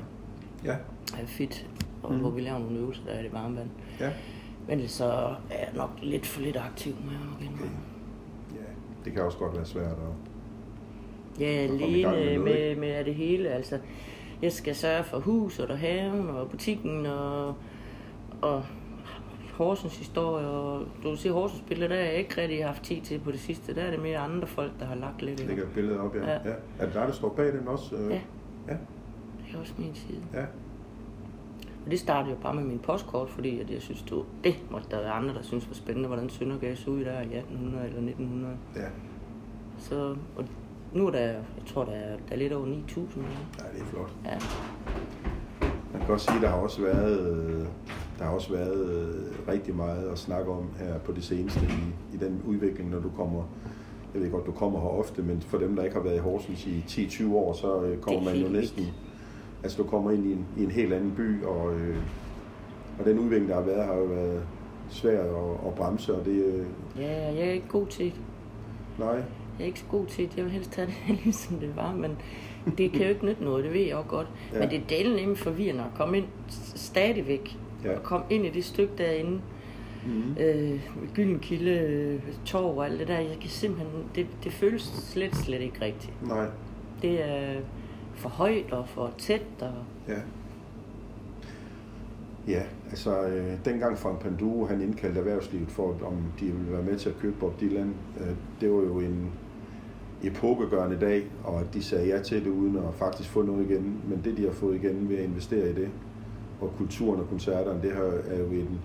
ja, er fit, og mm. hvor vi laver nogle øvelser, der er det varme vand. ja. Men så er jeg nok lidt for lidt aktiv, indrømme. ja. Det kan også godt være svært at... Ja, gang med alene noget, med, med det hele. Altså, jeg skal sørge for huset og haven og butikken og, og Horsens historie. Og du kan se Horsens billeder, der har jeg ikke rigtig haft tid til på det sidste. Der er det mere andre folk, der har lagt lidt i det. lægge et billede op, ja. Ja. ja. Er det dig, der står bag den også? Øh, Ja. Ja, Det er også min side. ja. Og det startede jo bare med min postkort, fordi at jeg synes, du, det måtte der være andre, der synes var spændende, hvordan Søndergade så ud der i 1800 eller 1900. Ja, Så, og nu er der, jeg tror, der er, der er lidt over 9.000 nu. ja det er flot. Ja. Man kan også sige, der har også været, der har også været øh, rigtig meget at snakke om her på det seneste i, i den udvikling, når du kommer, jeg ved godt, du kommer her ofte, men for dem, der ikke har været i Horsens i 10-20 år, så øh, kommer Det er man jo næsten, altså du kommer ind i en, i en helt anden by, og, øh, og den udvikling, der har været, har jo været svær at, at bremse, og det, øh, ja, jeg er ikke god til det. nej, Jeg er ikke så god til det. Jeg vil helst tage det, ligesom det var, men det kan jo ikke nytte noget, det ved jeg jo godt. Ja. Men det er delen nemlig forvirrende at komme ind stadigvæk. Ja. Og komme ind i det stykke derinde. mm, Øh, Gyldenkilde, øh, Torv og alt det der. Jeg kan simpelthen, det, det føles slet, slet ikke rigtigt. nej, Det er for højt og for tæt. Og, Ja. Ja, altså øh, dengang Frank Panduro han indkaldte erhvervslivet for, om de ville være med til at købe Bob Dylan, øh, det var jo en epokegørende dag, og at de sagde ja til det uden at faktisk få noget igen. Men det, de har fået igen ved at investere i det, og kulturen og koncerterne, det her er jo en,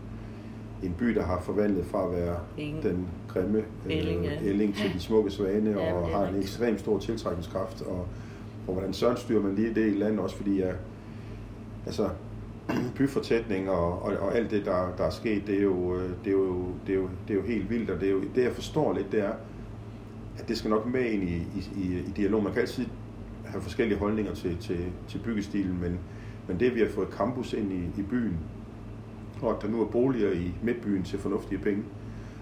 en by, der har forvandlet fra at være Ingen. den grimme Elling, ja. Elling til de smukke svane, Ja, og har en ekstremt stor tiltrækningskraft. Og, og hvordan søren styrer man lige det i landet, også fordi jeg, altså, byfortætning og, og, og alt det, der, der er sket, det er, jo, øh, det, er jo, det, er jo, det er jo helt vildt, og det, er jo, det jeg forstår lidt, det er, at det skal nok med ind i, i, i, i dialog. Man kan altid have forskellige holdninger til, til, til byggestilen, men, men det, vi har fået campus ind i, i byen, og at der nu er boliger i midtbyen til fornuftige penge,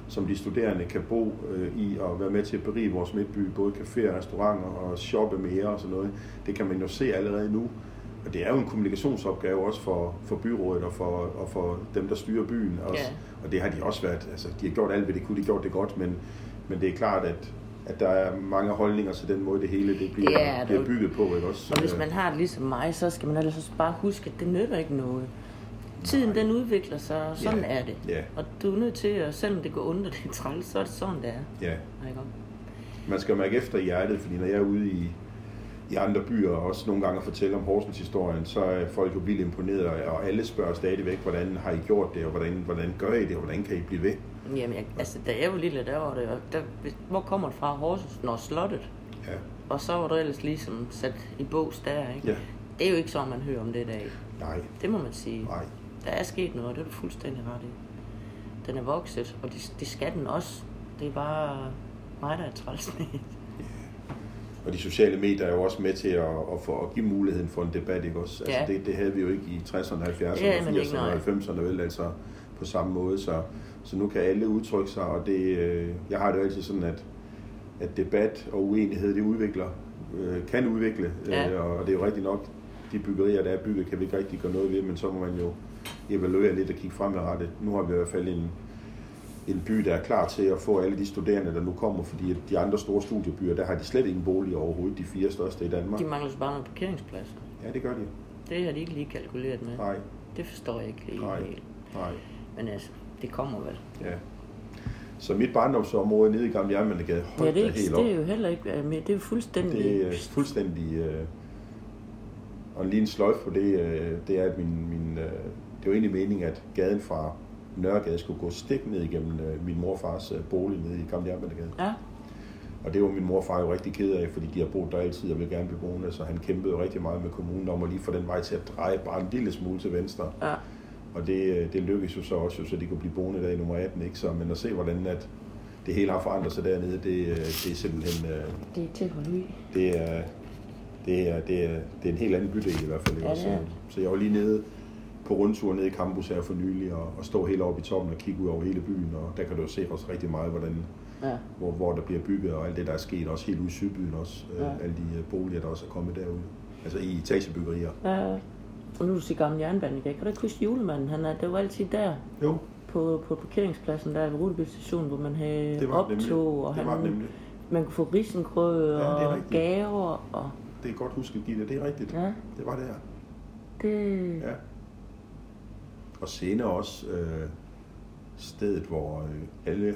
som de studerende kan bo øh, i og være med til at berige vores midtby, både caféer, restauranter og shoppe mere og sådan noget. Det kan man jo se allerede nu, og det er jo en kommunikationsopgave også for, for byrådet og for, og for dem, der styrer byen. Også. Ja. Og det har de også været. Altså, de har gjort alt, hvad de kunne. De har gjort det godt, men, men det er klart, at, at der er mange holdninger til den måde, det hele det bliver, Det er bliver bygget på. Ikke også? Og hvis man har det ligesom mig, så skal man altså bare huske, at det nytter ikke noget. Tiden den udvikler sig, og sådan Ja. er det. Ja. Og du er nødt til, at selvom det går og det træls, så er det sådan, det er. Ja, Ikke? man skal mærke efter i hjertet, fordi når jeg er ude i, i andre byer, og også nogle gange at fortælle om Horsens historien, så er folk jo vildt imponeret, og alle spørger stadigvæk, hvordan har I gjort det, og hvordan, hvordan gør I det, og hvordan kan I blive ved? Jamen, jeg, altså, da jeg var lille, der var det, og der, hvor kommer det fra Horsens? Når slottet. Ja, Og så var du ellers ligesom sat i bås der, ikke? ja. Det er jo ikke sådan, man hører om det i dag. nej, Det må man sige. nej. Der er sket noget, det er du fuldstændig ret i. Den er vokset, og det, det skal den også. Det er bare mig, der er træls med. Og de sociale medier er jo også med til at, at, få, at give muligheden for en debat, ikke også? Altså, Ja. det, det havde vi jo ikke i 60'erne, 70'erne, Ja, men ikke 80'erne og nej. 90'erne, vel, altså på samme måde. Så, så nu kan alle udtrykke sig, og det, øh, jeg har det jo altid sådan, at, at debat og uenighed, det udvikler, øh, kan udvikle, Ja. øh, og det er jo rigtigt nok, de byggerier, der er bygget, kan vi ikke rigtig gøre noget ved, men så må man jo evaluere lidt og kigge fremadrettet. Nu har vi i hvert fald en, en by, der er klar til at få alle de studerende, der nu kommer, fordi de andre store studiebyer, der har de slet ingen bolig overhovedet, de fire største i Danmark. De mangler bare nogle parkeringspladser. Ja, det gør de. Det har de ikke lige kalkuleret med. Nej, Det forstår jeg ikke lige Nej. helt. nej, Men altså, det kommer vel. ja. Så mit barndomsområde nede i Gamle Jernmandegade, Ja, hold det, er helt op. det er jo heller ikke mere. Det er jo fuldstændig... Det er fuldstændig... Øh, og lige en sløjf på det, øh, det er, at min, min, øh, det var egentlig meningen, at gaden fra Nørregade skulle gå stik ned igennem øh, min morfars øh, bolig nede i Gamle Jernmandegade. Ja, Og det var min morfar jo rigtig ked af, fordi de har boet der altid og vil gerne blive boende, så han kæmpede rigtig meget med kommunen om at lige få den vej til at dreje bare en lille smule til venstre. ja. Og det, øh, det lykkedes jo så også, så de kunne blive boende der i nummer 18. Ikke? Så, men at se, hvordan at det hele har forandret sig dernede, det, det er simpelthen Det er til at holde ud. det er, det er, det er, det er en helt anden bydel i hvert fald. Ja, det er så, så jeg var lige nede på rundtur nede i campus her for nylig, og, og stå helt oppe i toppen og kigge ud over hele byen, og der kan du jo se også rigtig meget, hvordan, Ja. hvor, hvor der bliver bygget, og alt det, der er sket, også helt ude i Sydbyen også, ja. Ja. øh, alle de øh, boliger, der også er kommet derude, altså i etagebyggerier. ja. Og nu du siger gamle jernbane igen. Kan du ikke huske julemanden? Han er, det var altid der Jo, på, på parkeringspladsen der ved Rutebilstationen, hvor man havde det det nemlig. optog, og det han, nemlig. man kunne få risengrød Ja, og gaver. Og, Det er godt husket, Gitte, det er rigtigt. ja, Det var der. det... Ja. Og senere også øh, stedet, hvor øh, alle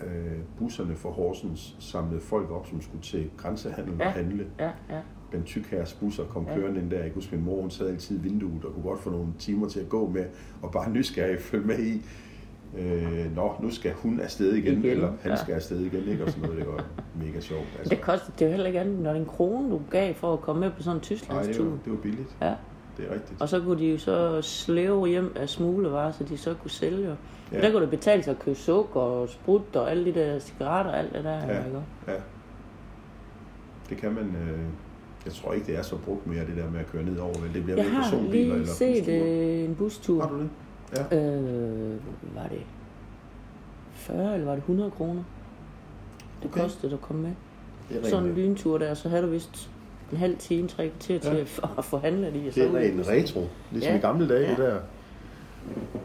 øh, busserne for Horsens samlede folk op, som skulle til grænsehandel Ja. og handle. Ja, ja. Ben Tykherrs busser kom Ja. kørende ind der. Jeg huske, min mor hun sad altid i vinduet og kunne godt få nogle timer til at gå med, og bare nysgerrig følge med i, øh, nå, nu skal hun afsted igen, Igen, eller han ja. skal afsted igen, ikke? Og sådan noget, det var mega sjovt. Altså, Det kostede det jo heller ikke andet, når det er en krone, du gav for at komme med på sådan en nej, det Tysklandstur. var, det var billigt. Ja. Det er rigtigt. Og så kunne de jo så slæve hjem af smuglevarer, så de så kunne sælge. Ja. Ja. Der kunne det betale sig at købe sukker og sprut og alle de der cigaretter og alt det der. Ja. Ikke? Ja. Det kan man... Øh, jeg tror ikke, det er så brugt mere, det der med at køre ned over. Det bliver Jeg mere har personbiler lige eller set busture. øh, en bustur. Har du det? Ja. Øh, var det 40 eller var det 100 kroner? Det Okay. kostede at komme med. Sådan en lyntur der, så havde du vist en halv time, tre kvarter til Ja. at, at forhandle de. og så det er bussen. retro, ligesom Ja. i gamle dage, Ja. det der.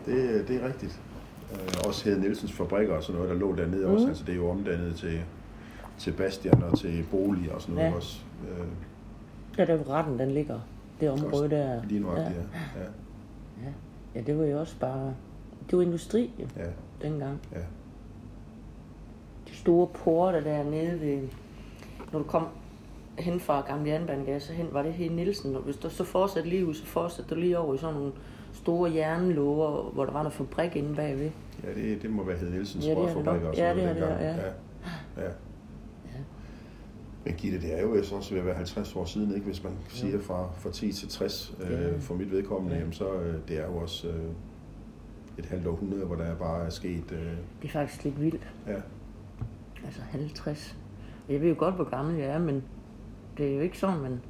Det, det er rigtigt. Øh, også Hed Nielsens fabrikker og sådan noget, der lå dernede mm. også. Mhm. Altså, det er jo omdannet til, til Bastian og til boliger og sådan noget Ja. også. Øh, Ja, der hvor retten den ligger. Det område der. lige nu, ja. ja. ja. ja. det var jo også bare... Det var industri jo, ja. dengang. Ja. De store porte dernede ved... Når du kom hen fra Gamle Jernbanegade, så hen var det helt Nielsen. Og hvis du så fortsatte lige ud, så fortsatte du lige over i sådan nogle store jernlåger, hvor der var noget fabrik inde bagved. Ja, det, det må være Hed Nielsens Ja, det er det rørfabrikker nok. og sådan Ja, det er det, ja. ja. ja. Men Gitte, det er jo så også ved at være 50 år siden, ikke? hvis man siger fra, fra 10 til 60 øh, Ja. for mit vedkommende, Ja. jamen, så øh, det er jo også øh, et halvt århundrede, hvor der bare er sket... Øh, Det er faktisk lidt vildt. ja, Altså 50. Jeg ved jo godt, hvor gammel jeg er, men det er jo ikke sådan, man...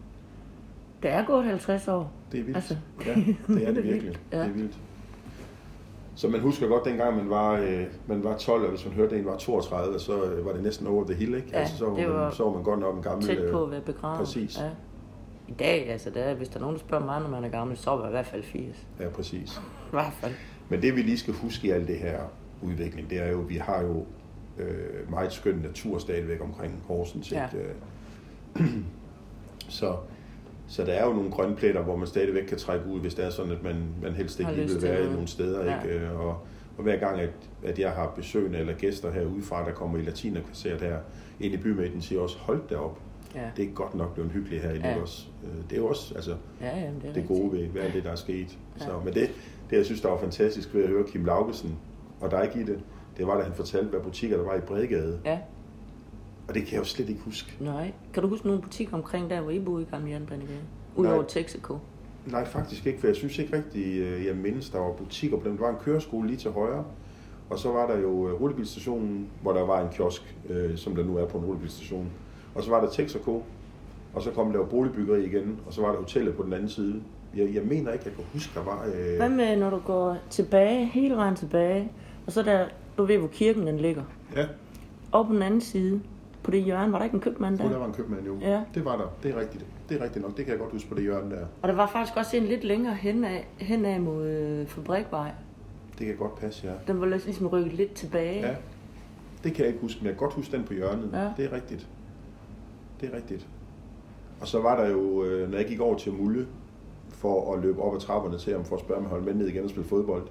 Det er gået 50 år. det er vildt. Altså, ja, det er det virkelig. Ja. Det er vildt. Så man husker godt dengang, man var, øh, man var 12, og hvis man hørte, at en var 32, så øh, var det næsten over the hill, ikke? Ja, altså, så, var det man, var så var man godt nok en gammel... Tæt på øh, at være begravet. præcis. Ja. I dag, altså, der, hvis der er nogen, der spørger mig, når man er gammel, så er jeg i hvert fald 80. Ja, præcis. I hvert fald. Men det vi lige skal huske i alt det her udvikling, det er jo, at vi har jo øh, meget skøn natur stadigvæk omkring Horsens. Ja. Ikke? Øh, så, så der er jo nogle grønne pletter, hvor man stadigvæk kan trække ud, hvis det er sådan, at man, man helst ikke lige vil være i nogle steder. Ja. Ikke? Øh, Og, og hver gang, at, at jeg har besøgende eller gæster herudefra, der kommer i latinerkvarteret her ind i bymidten, siger også, hold da op, Ja, det er godt nok blevet hyggeligt her i Ja. også. Øh, Det er jo også altså, ja jamen, det er det gode ved, hvad er det, der er sket. Ja. Så, men det, det, jeg synes, der var fantastisk ved at høre Kim Laugesen og dig, Gitte, det var, da han fortalte, hvad butikker der var i Bredegade. Ja, Og det kan jeg jo slet ikke huske. nej. Kan du huske nogle butikker omkring der, hvor I boede i Gamle Jernbanegade? Udover Texaco. Nej, faktisk ikke, for jeg synes ikke rigtig, øh, jeg mindes, der var butikker på dem. Der var en køreskole lige til højre, og så var der jo øh, rutebilstationen, hvor der var en kiosk, øh, som der nu er på en rutebilstation. Og så var der Texaco, og så kom der jo boligbyggeri igen, og så var der hotellet på den anden side. Jeg, jeg mener ikke, jeg kan huske, der var... Øh, Hvad med, når du går tilbage, hele vejen tilbage, og så der, du ved, hvor kirken den ligger. ja, Og på den anden side, på det hjørne, var der ikke en købmand der der? var en købmand jo. Ja. Det var der, det er rigtigt. Det er rigtigt nok, det kan jeg godt huske på det hjørne der. Og der var faktisk også en lidt længere henad, henad mod øh, Fabrikvej. Det kan godt passe, ja. Den var ligesom rykket lidt tilbage. Ja, det kan jeg ikke huske, men jeg kan godt huske den på hjørnet. Ja. Det er rigtigt. Det er rigtigt. Og så var der jo, øh, når jeg gik over til Mulle, for at løbe op ad trapperne til ham, for at spørge, om jeg holdt med ned igen og spille fodbold,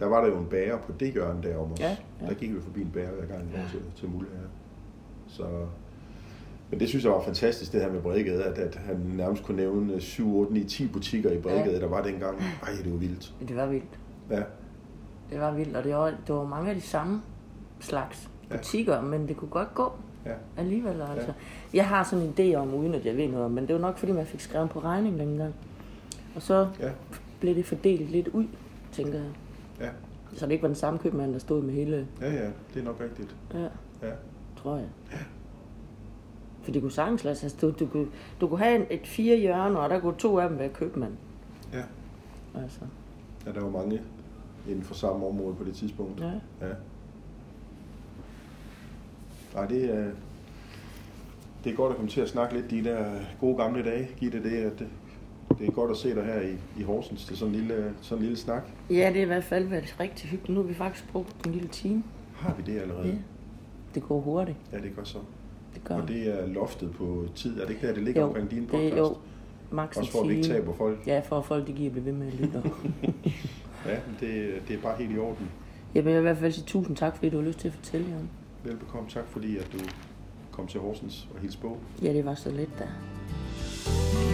der var der jo en bager på det hjørne derom også. Ja, ja. Der gik vi forbi en bager hver gang ja. til, til Mulle. Ja. Så, men det synes jeg var fantastisk, det her med Bredegade, at, at han nærmest kunne nævne 7, 8, 9, 10 butikker i Bredegade, Ja. der var dengang. Ej, det var vildt. Det var vildt. Ja, Det var vildt, og det var, det var mange af de samme slags Ja. butikker, men det kunne godt gå ja. alligevel. Altså. Jeg har sådan en idé om, uden at jeg ved noget om, men det var nok fordi, man fik skrevet på regning dengang. Og så Ja, blev det fordelt lidt ud, tænker jeg. ja, Så det ikke var den samme købmand, der stod med hele, ja, ja, det er nok rigtigt. ja, Ja. Tror jeg. For det kunne sagtens lade sig. Du, du, kunne, du kunne have en, et fire hjørner, og der kunne to af dem være købmand. Ja. Altså, Ja, der var mange inden for samme område på det tidspunkt. ja. Ja. Nej, det er, det er godt at komme til at snakke lidt de der gode gamle dage. Gitte, det er, det, det er godt at se dig her i, i Horsens til sådan en lille, sådan en lille snak. ja, det har i hvert fald været rigtig hyggeligt. Nu har vi faktisk brugt en lille time. Har vi det allerede? Ja. Det går hurtigt. Ja, det gør så. Det gør Og det er loftet på tid. Er det ikke der, det ligger Jo, omkring din det, podcast? jo, max Også for at vi ikke taber folk. Ja, for at folk de giver blive ved med at lytte. Ja, det, det er bare helt i orden. jeg vil i hvert fald sige tusind tak, fordi du har lyst til at fortælle, Jan. Velbekomme. Tak fordi, at du kom til Horsens og hilse på. Ja, det var så lidt der.